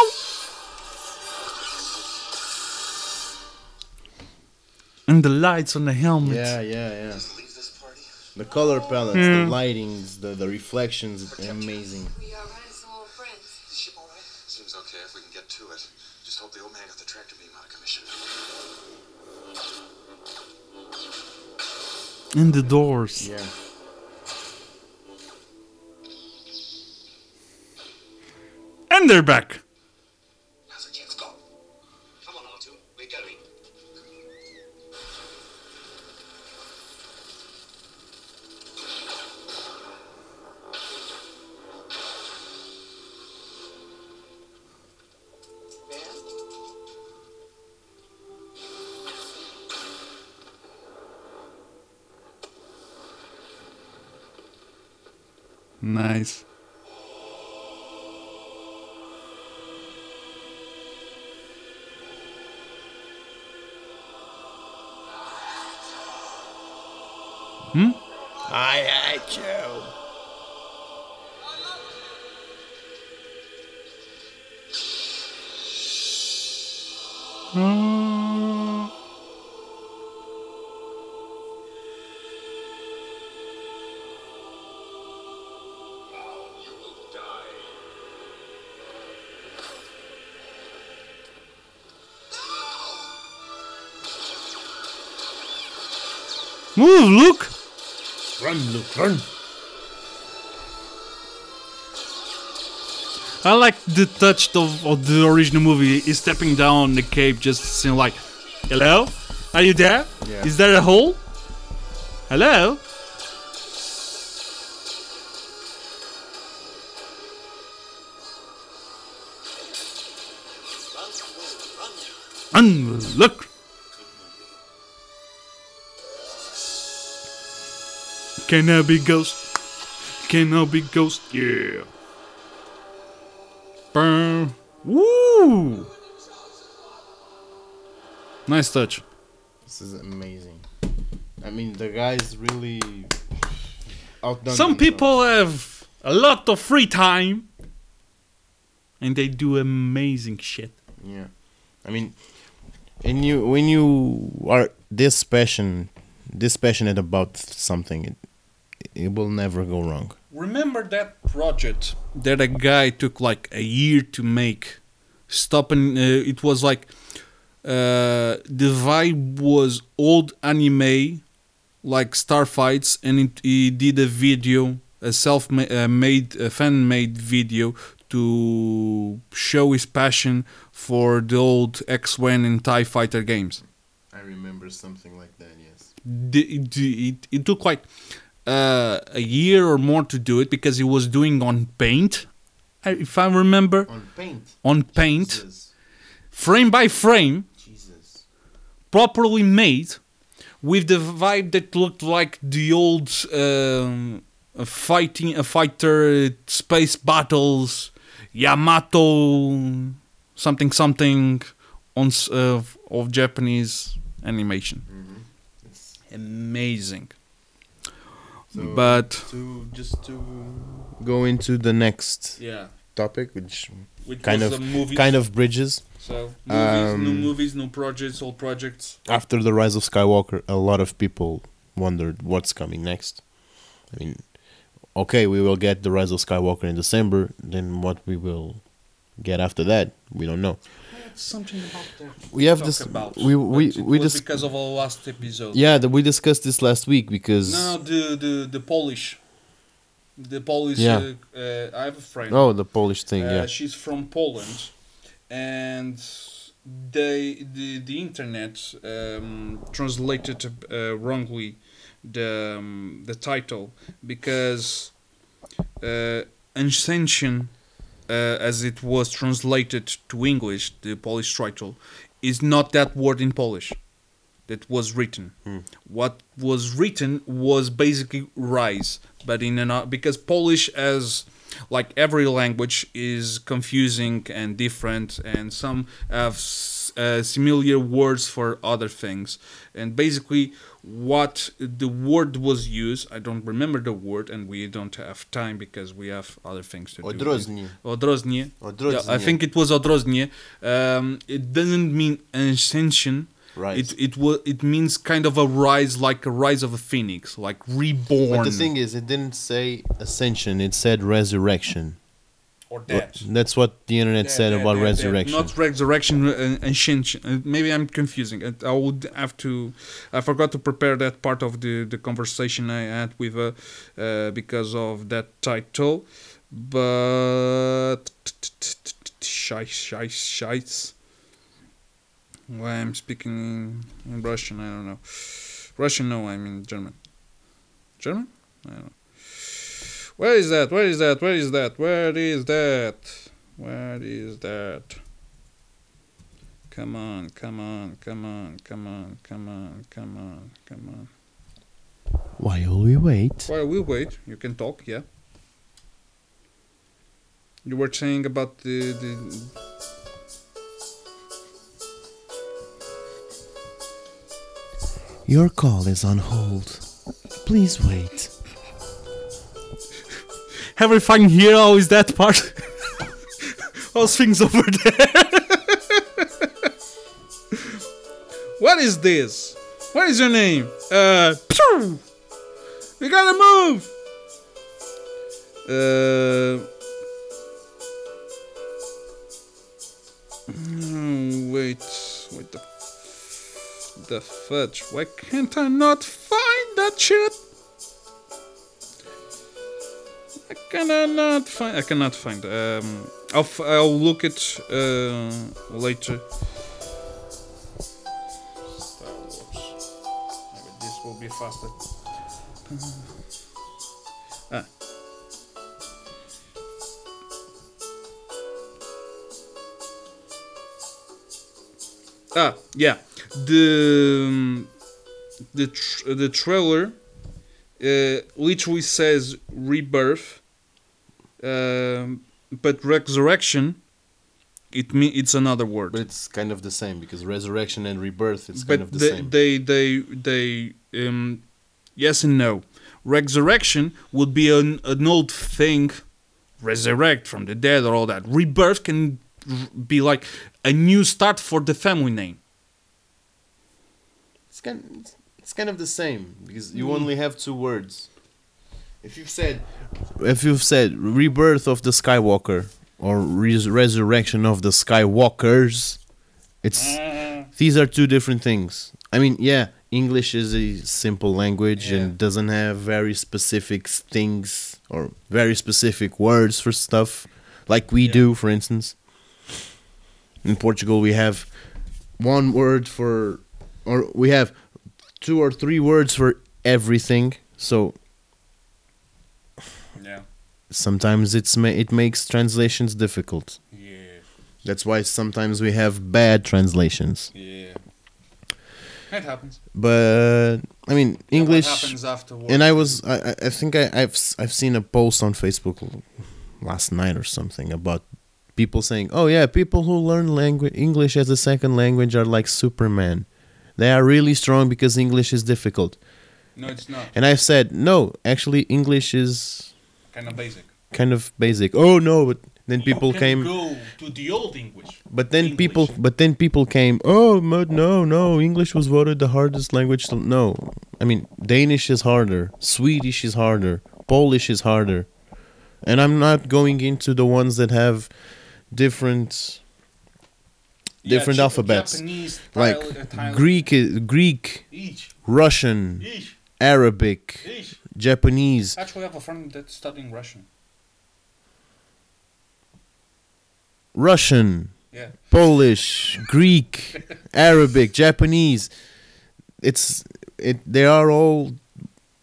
And the lights on the helmet. Yeah, yeah, yeah. Leave this party. The color palettes, the hmm. lightings, the, the reflections, amazing. We are ransom friends. Is the ship all right? Seems okay if we can get to it. Just hope the old man got the tractor beam out of commission. And the doors. Yeah. And they're back. Nice. Hmm? I hate you. Move, Luke! Run, Luke, run. I like the touch of, of the original movie. He's stepping down the cape, just saying like, "Hello, are you there? Yeah. Is there a hole? Hello." And look. Can I be ghost? Can I be ghost? Yeah. Burn. Woo! Nice touch. This is amazing. I mean, the guys really outdone. Some themselves. people have a lot of free time and they do amazing shit. Yeah, I mean, and you when you are this passion, this passionate about something, it, it will never go wrong. Remember that project that a guy took like a year to make? Stopping, uh, it was like uh, the vibe was old anime, like Starfights, and it, he did a video, a self-made, a fan-made video to show his passion for the old X-Wing and Tie Fighter games I remember something like that. Yes. the, the, it, it took like uh, a year or more to do it because he was doing on paint if i remember On paint. on paint Jesus. frame by frame Jesus. properly made with the vibe that looked like the old um, fighting a fighter space battles yamato something something on uh, of japanese animation It's amazing. So- but To just to go into the next yeah, topic, which which kind of movies. kind of bridges so movies, new um, movies, new projects, old projects. after the rise of Skywalker, a lot of people wondered what's coming next. I mean, okay, we will get the rise of Skywalker in December. Then what we will get after that, we don't know. Something about that. We have this. about. we we it we was just because of our last episode. yeah, the, we discussed this last week because No, the the the Polish. The Polish. Yeah. Uh, uh, I have a friend. oh the Polish thing, Uh, yeah. She's from Poland, and they the the internet um, translated uh, wrongly the um, the title because uh, Ascension, uh, as it was translated to English, the Polish title, is not that word in Polish that was written. Hmm. What was written was basically rise, but in an because Polish as like every language is confusing and different, and some have s- uh, similar words for other things. And basically, what the word was used, I don't remember the word, and we don't have time because we have other things to do. Odrodzenie. Odrodzenie. Odrodzenie. Yeah, I think it was Odrodzenie. Um, it doesn't mean ascension. Rise. It it was it means kind of a rise, like a rise of a phoenix, like reborn. But the thing is, it didn't say ascension; it said resurrection. Or death. That's what the internet said Yeah, about yeah, resurrection. Not resurrection, uh, ascension. Uh, maybe I'm confusing. it. I would have to. I forgot to prepare that part of the the conversation I had with uh, uh because of that title, but shice, shice, shice. Why I'm speaking in, in Russian, I don't know. Russian, no, I mean German. German? I don't know. Where is that? Where is that? Where is that? Where is that? Where is that? Come on, come on, come on, come on, come on, come on, come on. While we wait, While we wait, you can talk, yeah. You were saying about the, the your call is on hold. Please wait. Everything here. How is that part? <laughs> Those things over there. <laughs> what is this? What is your name? Uh, pew! we gotta move. Uh, mm, wait, wait the the fudge. Why can't I not find that shit? I cannot find. I cannot find. Um, I'll f- I'll look it uh, later. Star Wars. Maybe this will be faster. Ah. Ah, yeah. The um, the tr- the trailer uh, literally says rebirth, um, but resurrection. It mean it's another word. But it's kind of the same because resurrection and rebirth It's but kind of the they, same. they they they um yes and no. Resurrection would be an, an old thing, resurrect from the dead or all that. Rebirth can be like a new start for the family name. It's kind, it's- it's kind of the same because you Mm. only have two words. If you've said, if you've said rebirth of the Skywalker or res- resurrection of the Skywalkers, it's these are two different things. I mean, yeah, English is a simple language Yeah. and doesn't have very specific things or very specific words for stuff like we Yeah. do, for instance. In Portugal, we have one word for, or we have two or three words for everything. So Yeah. sometimes it's ma- it makes translations difficult. Yeah. That's why sometimes we have bad translations. Yeah. It happens. But I mean, English. What happens afterwards? and I was I, I- think I, I've s- I've seen a post on Facebook last night or something about people saying, "Oh yeah, people who learn language English as a second language are like Superman. They are really strong because English is difficult. No, it's not. And I've said, no, actually, English is Kind of basic. kind of basic. Oh no, but then people came. go to the old English. But then English. people, but then people came. Oh no, no! English was voted the hardest language. To, no, I mean Danish is harder, Swedish is harder, Polish is harder, and I'm not going into the ones that have different different Ja- alphabets. Japanese, like uh, Thai- Thai- Greek, Greek, Russian, Arabic, each. Japanese. Actually, I have a friend that's studying Russian. Russian, Yeah. Polish, Greek, <laughs> Arabic, Japanese. It's it. They are all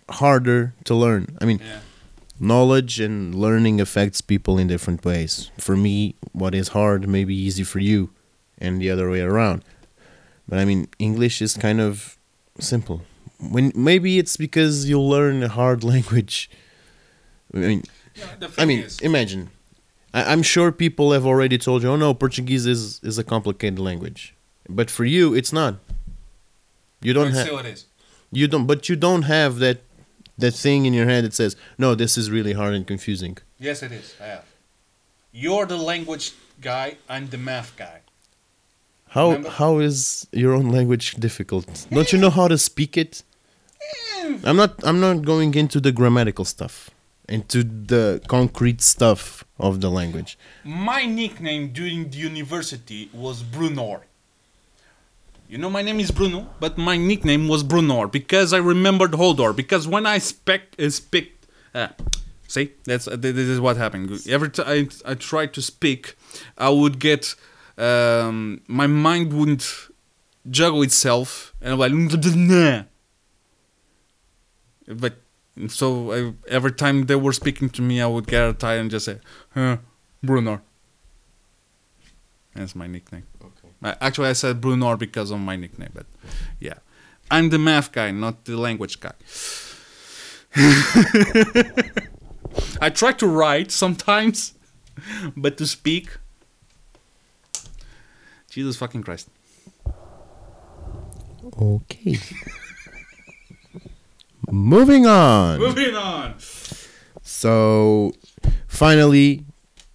harder to learn. I mean, Yeah. knowledge and learning affects people in different ways. For me, what is hard may be easy for you, and the other way around. But I mean, English is kind of simple. When maybe it's because you learn a hard <laughs> language. I mean, Yeah, I mean, is, imagine. I, I'm sure people have already told you, "Oh no, Portuguese is is a complicated language," but for you, it's not. You don't have still it is. you don't, but you don't have that that thing in your head that says, "No, this is really hard and confusing." Yes, it is. I have. You're the language guy. I'm the math guy. How Remember? how is your own language difficult? Don't you know how to speak it? I'm not I'm not going into the grammatical stuff, into the concrete stuff of the language. My nickname during the university was Brunor. You know, my name is Bruno, but my nickname was Brunor because I remembered Hodor. Because when I spec uh, speak, uh, see, that's uh, this is what happened. Every time I, I tried to speak, I would get um, my mind wouldn't juggle itself, and I'm like, but so I, every time they were speaking to me, I would get tired and just say, huh, Brunor. That's my nickname. Okay. Actually, I said Brunor because of my nickname, but yeah. I'm the math guy, not the language guy. <laughs> I try to write sometimes, <laughs> but to speak, Jesus fucking Christ. Okay. Moving on. Moving on. So, finally,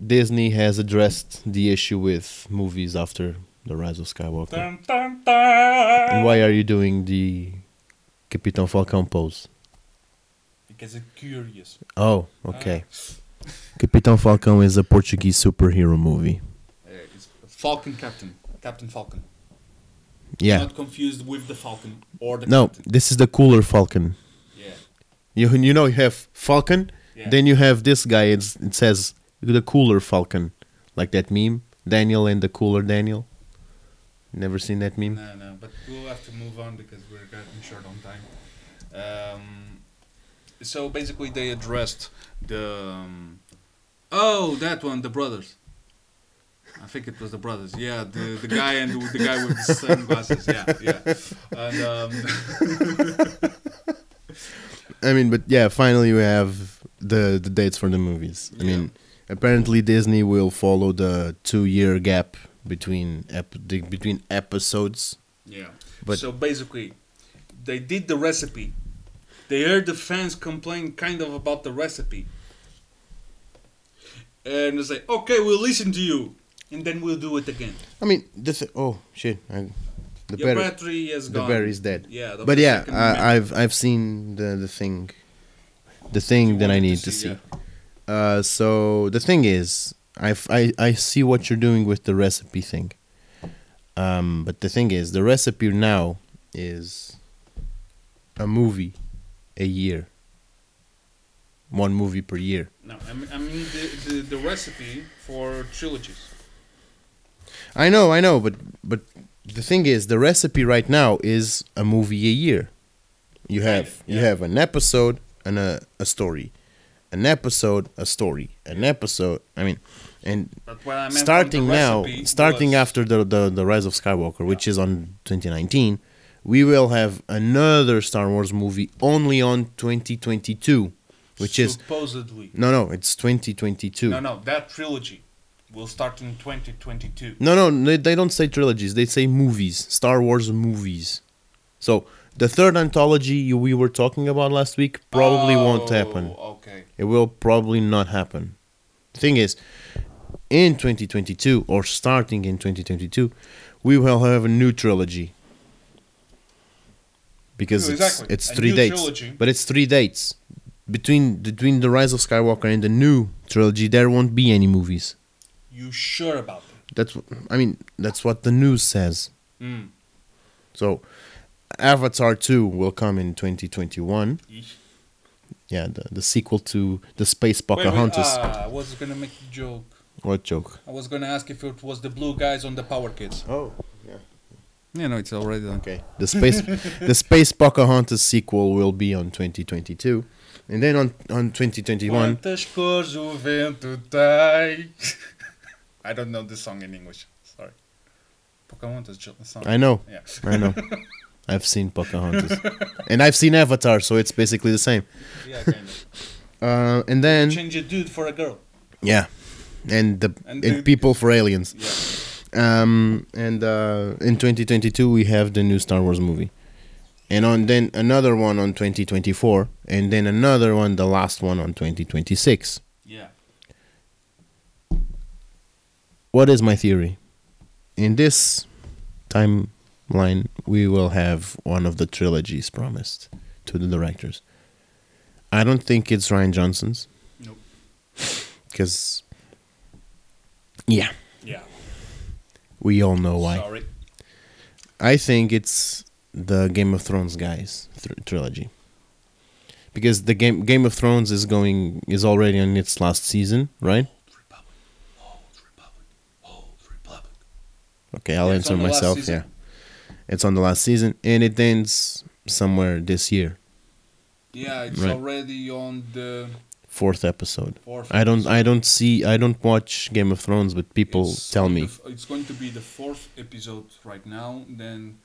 Disney has addressed the issue with movies after the Rise of Skywalker. Dun, dun, dun. And why are you doing the Capitão Falcão pose? Because I'm curious. Oh, okay. Capitão Falcão is a Portuguese superhero movie. Uh, it's Falcon Captain. Captain Falcon. Yeah. Not confused with the Falcon or the No, Captain. this is the cooler Falcon. Yeah. You you know you have Falcon, Yeah. then you have this guy. It's, it says the cooler Falcon, like that meme. Daniel and the cooler Daniel. Never seen that meme. No, no, but we'll have to move on because we're getting short on time. Um, so basically, they addressed the. Um, oh, that one, the brothers. I think it was the brothers. Yeah, the the guy and the, the guy with the sunglasses. Yeah, yeah. And um, <laughs> I mean, but yeah, finally we have the the dates for the movies. I Yeah. mean, apparently Disney will follow the two year gap between ep- the, between episodes. yeah. But- so basically, they did the recipe. They heard the fans complain kind of about the recipe. And they say, okay, we'll listen to you. And then we'll do it again. I mean, this. Oh shit! I, the Your battery, battery is the gone. battery's dead. Yeah, the But yeah, I, I've I've seen the the thing, the thing that I need to see. Uh, so the thing is, I, I I see what you're doing with the recipe thing. Um, but the thing is, the recipe now is a movie a year. One movie per year. No, I mean, I mean the, the, the recipe for trilogies. I know, I know, but but the thing is, the recipe right now is a movie a year. You have you have an episode and a, a story, an episode, a story, an episode. I mean, and I starting now, starting was- after the, the the Rise of Skywalker, which is on 2019, we will have another Star Wars movie only on 2022, which is supposedly. no, no, it's 2022. No, no, that trilogy will start in 2022. No, no, they, they don't say trilogies. They say movies. Star Wars movies. So the third anthology you, we were talking about last week probably oh, won't happen. Oh, Okay. It will probably not happen. The thing is, in 2022 or starting in 2022, we will have a new trilogy. Because Oh, it's, exactly. it's A three dates, trilogy. but it's three dates between between the Rise of Skywalker and the new trilogy. There won't be any movies. You sure about it? That's I mean that's what the news says. Mm. So, Avatar 2 will come in 2021. Yeah, the, the sequel to the Space Wait, wait, Pocahontas. ah, I was gonna make a joke. what joke? I was gonna ask if it was the blue guys on the Power Kids. Oh, yeah. Yeah, no, it's already done. Okay. The space <laughs> the Space Pocahontas sequel will be on 2022. And then on on 2021, <laughs> I don't know this song in English. Sorry. Pocahontas jo- song. I know. Yeah. I know. <laughs> I've seen Pocahontas. and I've seen Avatar, so it's basically the same. Yeah, kind of. Uh, and then Change a dude for a girl. yeah. And the And and, the- people for aliens. Yeah. Um, and uh, in 2022 we have the new Star Wars movie, and on then another one on 2024, and then another one, the last one on 2026. Yeah. What is my theory? In this timeline, we will have one of the trilogies promised to the directors. I don't think it's Rian Johnson's. Nope. <laughs> Because, yeah, Yeah. we all know why. Sorry. I think it's the Game of Thrones guys th- trilogy. Because the game Game of Thrones is going is already on its last season, right? Republic. Old Republic. Old Republic. Okay, I'll Yeah, answer myself. Yeah, it's on the last season, and it ends somewhere this year, Yeah, it's Right. already on the fourth episode. fourth. I don't episode. I don't see I don't watch Game of Thrones, but people It's tell me the it's going to be the fourth episode right now. Then,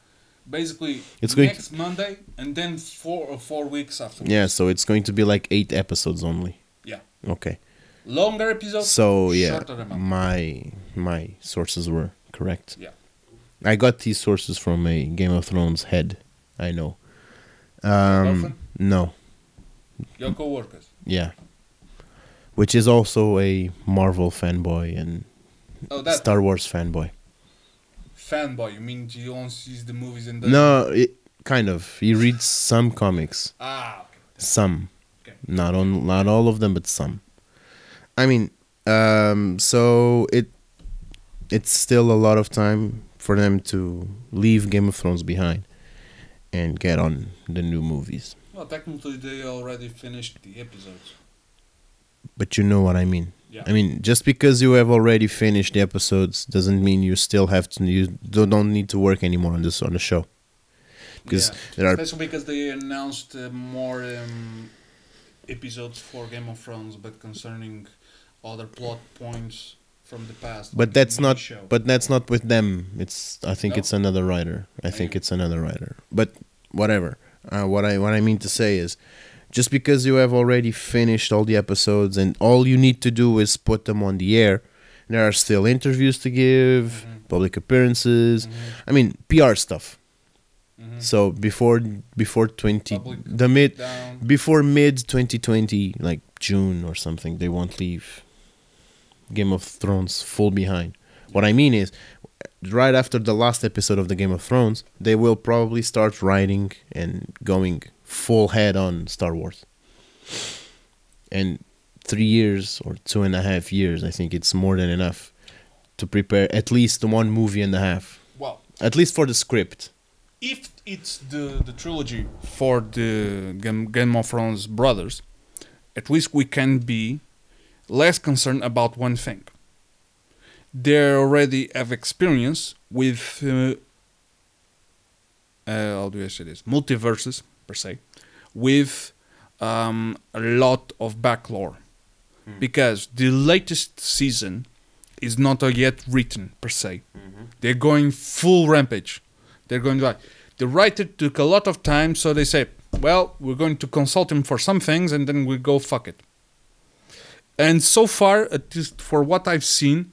basically, It's going next Monday, and then four or four weeks after. yeah, so it's going to be like eight episodes only. Yeah. Okay. Longer episodes. So yeah, my my sources were correct. Yeah. I got these sources from a Game of Thrones head. I know. Um, no, Your coworkers. yeah, which is also a Marvel fanboy and Oh, that Star Wars fanboy. fanboy. You mean he only sees the movies and the No, it, kind of. He reads some comics, <laughs> Ah, okay. some, Okay. not on, not all of them, but some. I mean, um, so it, it's still a lot of time for them to leave Game of Thrones behind, and get on the new movies. Well, technically, they already finished the episodes. But you know what I mean. Yeah. I mean, just because you have already finished the episodes doesn't mean you still have to. You don't need to work anymore on this on the show. Because Yeah. there are Especially because they announced uh, more um, episodes for Game of Thrones, but concerning other plot points from the past. but that's not show. but that's not with them it's i think No? it's another writer i think Okay. it's another writer but whatever uh, what i what i mean to say is just because you have already finished all the episodes and all you need to do is put them on the air there are still interviews to give Mhm. public appearances Mhm. i mean pr stuff Mhm. so before before 20 Public the mid down. before mid 2020 like june or something they won't leave game of thrones fall behind. What i mean is right after the last episode of the game of thrones they will probably start writing and going full head on star wars. And three years or two and a half years i think it's more than enough to prepare at least one movie and a half. Well, at least for the script. if it's the the trilogy for the Game, Game of Thrones brothers, at least we can be less concerned about one thing. They already have experience with uh, uh, how do I say this multiverses per se, with um, a lot of backlore, because the latest season is not yet written per se. They're going full rampage. They're going like the writer took a lot of time, so they say, "Well, we're going to consult him for some things, and then we go fuck it." And so far, at least for what I've seen,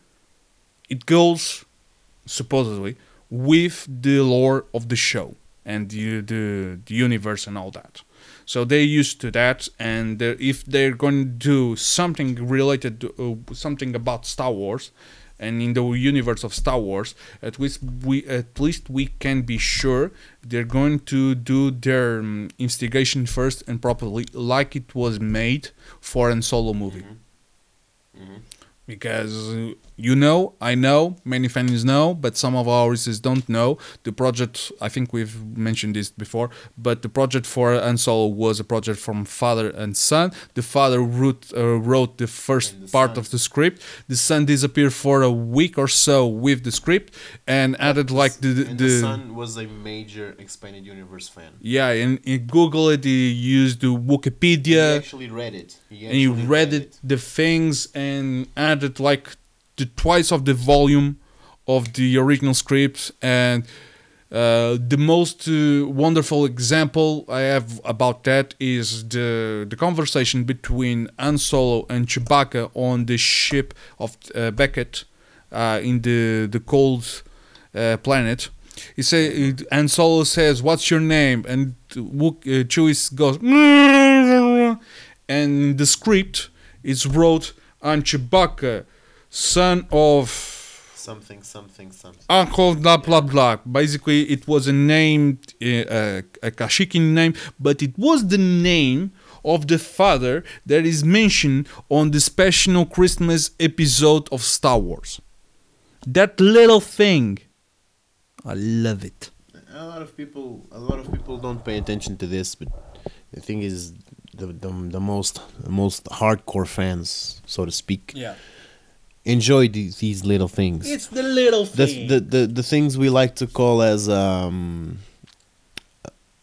it goes supposedly with the lore of the show. and the, the the universe and all that. So they're used to that, and if they're going to do something related to uh, something about Star Wars, and in the universe of Star Wars, at least we at least we can be sure they're going to do their um, investigation first and properly, like it was made for an Solo movie. Mm-hmm. Because you know, I know, many fans know, but some of our listeners don't know. The project, I think we've mentioned this before, but the project for Han was a project from father and son. The father wrote, uh, wrote the first the part son. of the script. The son disappeared for a week or so with the script and added like the the, and the son was a major expanded universe fan. yeah, and in Google it, he used the Wikipedia he actually read it. He and you actually read it, the things and added like the twice of the volume of the original script and uh, the most uh, wonderful example I have about that is the the conversation between Han Solo and Chewbacca on the ship of uh, Beckett uh, in the the cold uh, planet. He say Han Solo says, "What's your name?" and uh, Chewie goes, <laughs> and the script is wrote on Chewbacca, son of Something, something, something. Uncle blah blah blah. Basically, it was a name, uh, a Kashyyykin name, but it was the name of the father that is mentioned on the special Christmas episode of Star Wars. That little thing, I love it. A lot of people, a lot of people don't pay attention to this, but the thing is, the the, the most the most hardcore fans, so to speak, Yeah, enjoy these, these little things. it's the little the, the the the things we like to call as um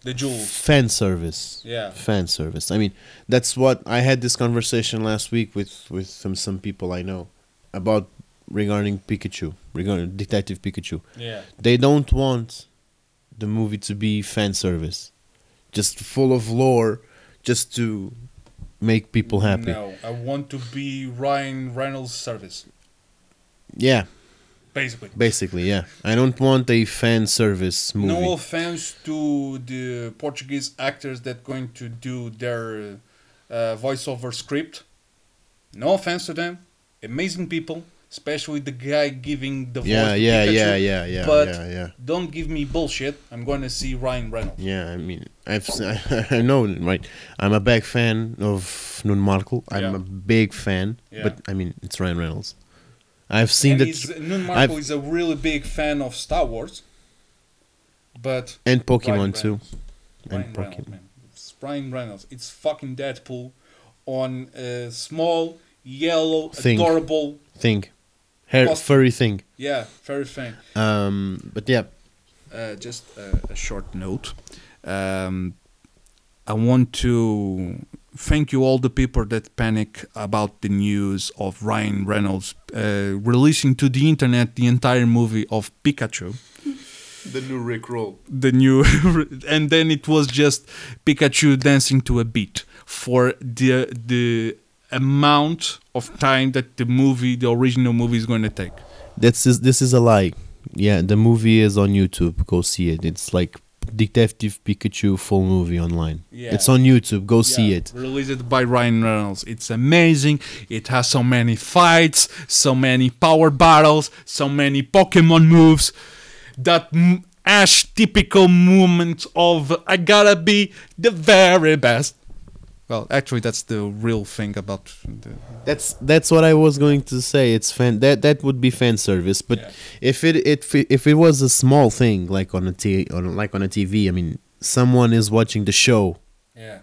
the jewels. fan service. Yeah. fan service. I mean, that's what I had this conversation last week with with some some people I know about regarding Pikachu, regarding Detective Pikachu. Yeah. They don't want the movie to be fan service, just full of lore, just to make people happy. No, I want to be Ryan Reynolds' service, Yeah, basically. basically, yeah. I don't want a fan service movie. No offense to the Portuguese actors that going to do their uh, voiceover script. No offense to them, amazing people, especially the guy giving the voice. yeah, to yeah, Pikachu. yeah, yeah, yeah, but yeah, yeah. don't give me bullshit. I'm going to see Ryan Reynolds. Yeah, I mean, I've <laughs> I know, right? I'm a big fan of Nuno Markl. I'm Yeah. a big fan, Yeah. but I mean, it's Ryan Reynolds. I've seen and that, he's, uh, Nuno Markl I've- is a really big fan of Star Wars, but and Pokemon Ryan too. Reynolds. And Ryan Reynolds, Pokemon. man. It's Ryan Reynolds. It's fucking Deadpool on a small, yellow, adorable, Thing, hair Awesome. furry thing. yeah, very thing. Um, but yeah, Uh, just a, a short note. Um, I want to thank you all the people that panic about the news of Ryan Reynolds uh, releasing to the internet the entire movie of Pikachu. <laughs> the new Rick Roll. the new <laughs> and then it was just Pikachu dancing to a beat for the the amount of time that the movie the original movie is going to take That's is, this is a lie. Yeah, the movie is on YouTube. Go see it. It's like Detective Pikachu full movie online. Yeah. It's on YouTube. Go see it. released by Ryan Reynolds it's amazing it has so many fights so many power battles so many Pokemon moves that Ash typical moment of I gotta be the very best well actually that's the real thing about the That's that's what I was going to say. It's fan that that would be fan service. But Yeah. if it if it, if it was a small thing like on a t on like on a TV, I mean, someone is watching the show. yeah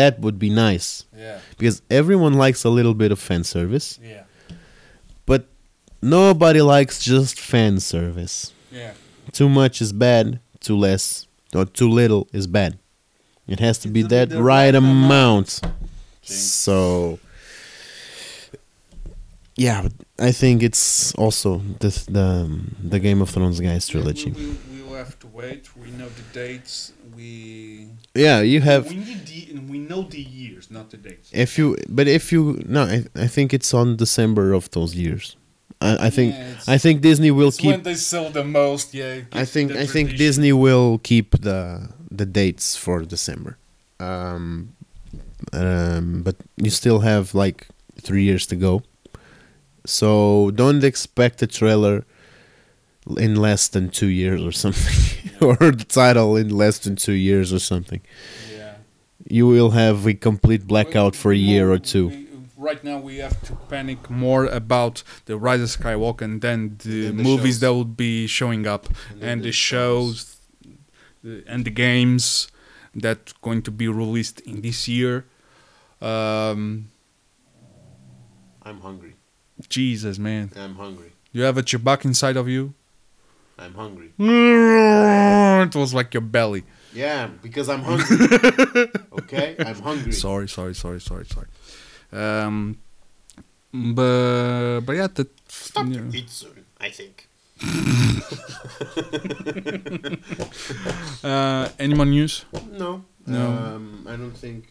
That would be nice yeah because everyone likes a little bit of fan service, Yeah, but nobody likes just fan service. yeah. Too much is bad. Too less or too little is bad. It has to be that right right amount. Jing. So yeah, I think it's also the the um, the Game of Thrones guys trilogy. We, we, have to wait. We know the dates. We Yeah, you have we need the and we know the years, not the dates. if you but if you no, I I think it's on December of those years. I, I think Yeah, I think Disney will It's keep. when they sell the most. Yeah. I think I think. Disney will keep the the dates for December. Um, um, but you still have like three years to go, so don't expect a trailer in less than two years or something, <laughs> or the title in less than two years or something. Yeah. You will have a complete blackout for a year or two. Right now, we have to panic more about the Rise of Skywalker and then the then the movies shows. that will be showing up And and, the the shows the, and the games that going to be released in this year. Um, I'm hungry. Jesus, man, I'm hungry. you have a Chewbacca inside of you. I'm hungry. <laughs> It was like your belly. Yeah, because I'm <laughs> hungry. okay, I'm hungry. Sorry, sorry, sorry, sorry, sorry. Um, but but yeah, that Stop to eat soon. I think. Uh, any more news? No. No. Um, I don't think.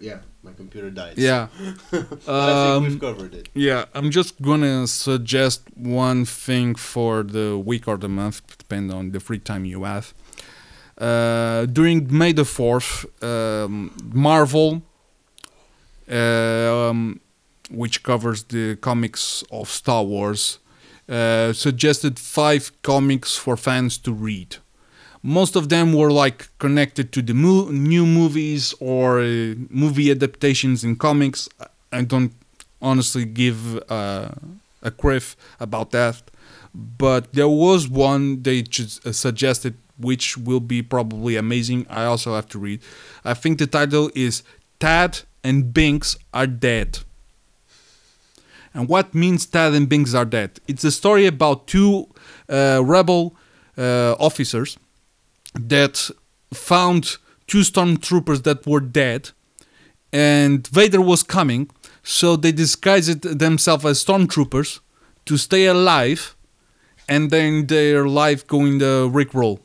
Yeah, my computer died. Yeah. but <laughs> I think we've Um, covered it. Yeah, I'm just gonna suggest one thing for the week or the month, depending on the free time you have. Uh, during May the 4th, um, Marvel, um, which covers the comics of Star Wars, uh, suggested five comics for fans to read. Most of them were like connected to the mo- new movies or uh, movie adaptations in comics. I don't honestly give uh, a criff about that, but there was one they uh, suggested which will be probably amazing. I also have to read. I think the title is Tag and Binks are dead. And what means Tag and Binks are dead? It's a story about two uh, rebel uh, officers that found two stormtroopers that were dead, and Vader was coming, so they disguised themselves as stormtroopers to stay alive, and then their life going the rickroll.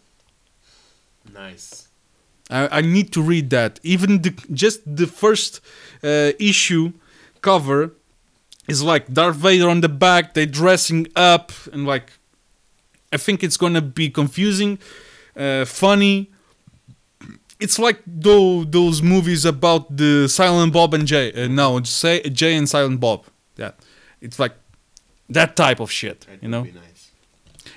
Nice. I, I need to read that. Even the, just the first uh, issue cover is like Darth Vader on the back. They dressing up and like, I think it's gonna be confusing, uh, funny. It's like tho- those movies about the Silent Bob and Jay. Uh, no, say Jay and Silent Bob. Yeah, it's like that type of shit. That you know. nice.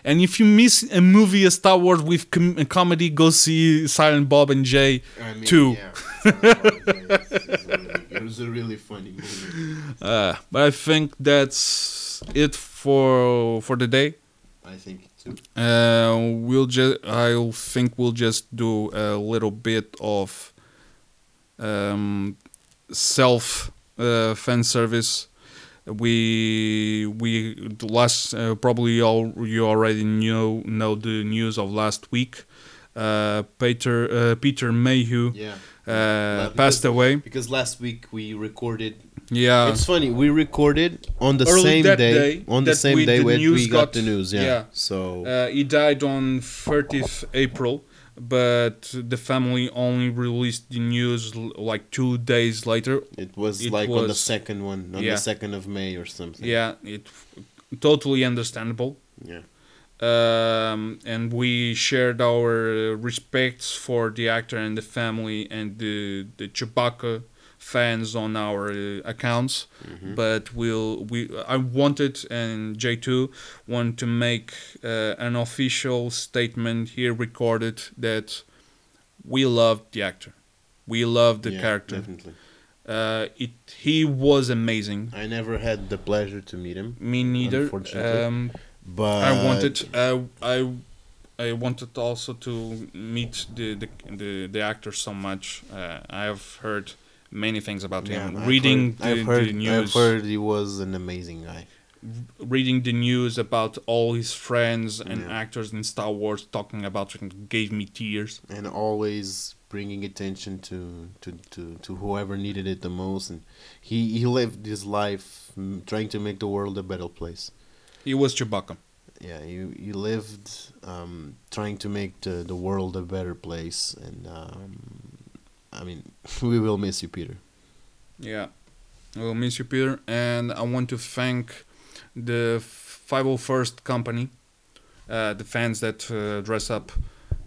And if you miss a movie, a Star Wars with com- a comedy, go see Silent Bob and Jay I mean. Yeah. <laughs> It's a really- it was a really funny movie. Uh, but I think that's it for for the day. I think too. Uh, we'll just I think we'll just do a little bit of um, self uh, fan service. We we the last uh, probably all you already know know the news of last week. Uh, Peter uh, Peter Mayhew Yeah. Uh, Well, passed away. Because last week we recorded. Yeah, it's funny. We recorded on the Early same day, day On the same we- day the when we got, got- the news. Yeah. yeah. So Uh, he died on 30th April, but the family only released the news like two days later. it was it like on the second one, on yeah. the second of May or something. Yeah, it totally understandable. Yeah. Um, and we shared our uh, respects for the actor and the family and the the Chewbacca fans on our uh, accounts. Mm-hmm. But we'll we I wanted and J two want to make uh, an official statement here recorded that we loved the actor, we loved the Yeah, character. Definitely. Uh, it he was amazing. I never had the pleasure to meet him, Me neither. Unfortunately. Um, but I wanted uh, I I wanted also to meet the the the, the actor so much. Uh, I have heard many things about him. Reading heard, the, I've heard, the news, I've heard he was an amazing guy. reading the news about all his friends and Yeah. actors in Star Wars talking about it gave me tears. and always bringing attention to, to, to, to whoever needed it the most and he, he lived his life mm, trying to make the world a better place He was Chewbacca. yeah you he lived um, trying to make the, the world a better place and um, i mean <laughs> we will miss you peter. Yeah, we will miss you, Peter, and I want to thank the 501st Company, uh, the fans that uh, dress up,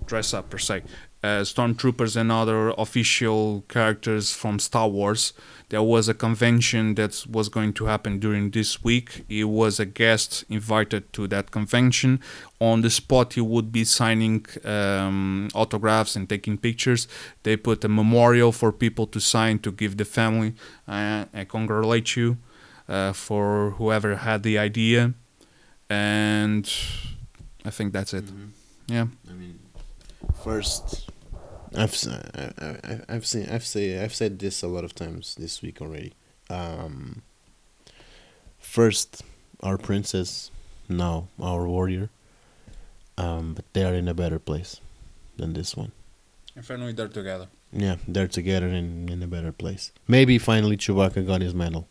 dress up per se, uh, stormtroopers and other official characters from Star Wars. There was a convention that was going to happen during this week. He was a guest invited to that convention. On the spot, he would be signing um, autographs and taking pictures. They put a memorial for people to sign to give the family. Uh, I congratulate you uh, for whoever had the idea, and I think that's it. Yeah. I mean, first, I've I, I, I've seen I've say I've said this a lot of times this week already. Um, first, our princess, now our warrior. Um, but they are in a better place than this one. And finally, they're together. Yeah, they're together in, in a better place. Maybe finally Chewbacca got his medal.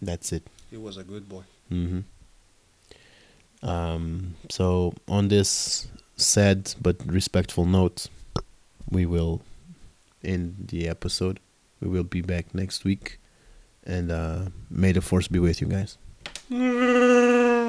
That's it. He was a good boy. hmm Um, so on this sad but respectful note, we will end the episode. We will be back next week, and uh, may the force be with you guys. <laughs>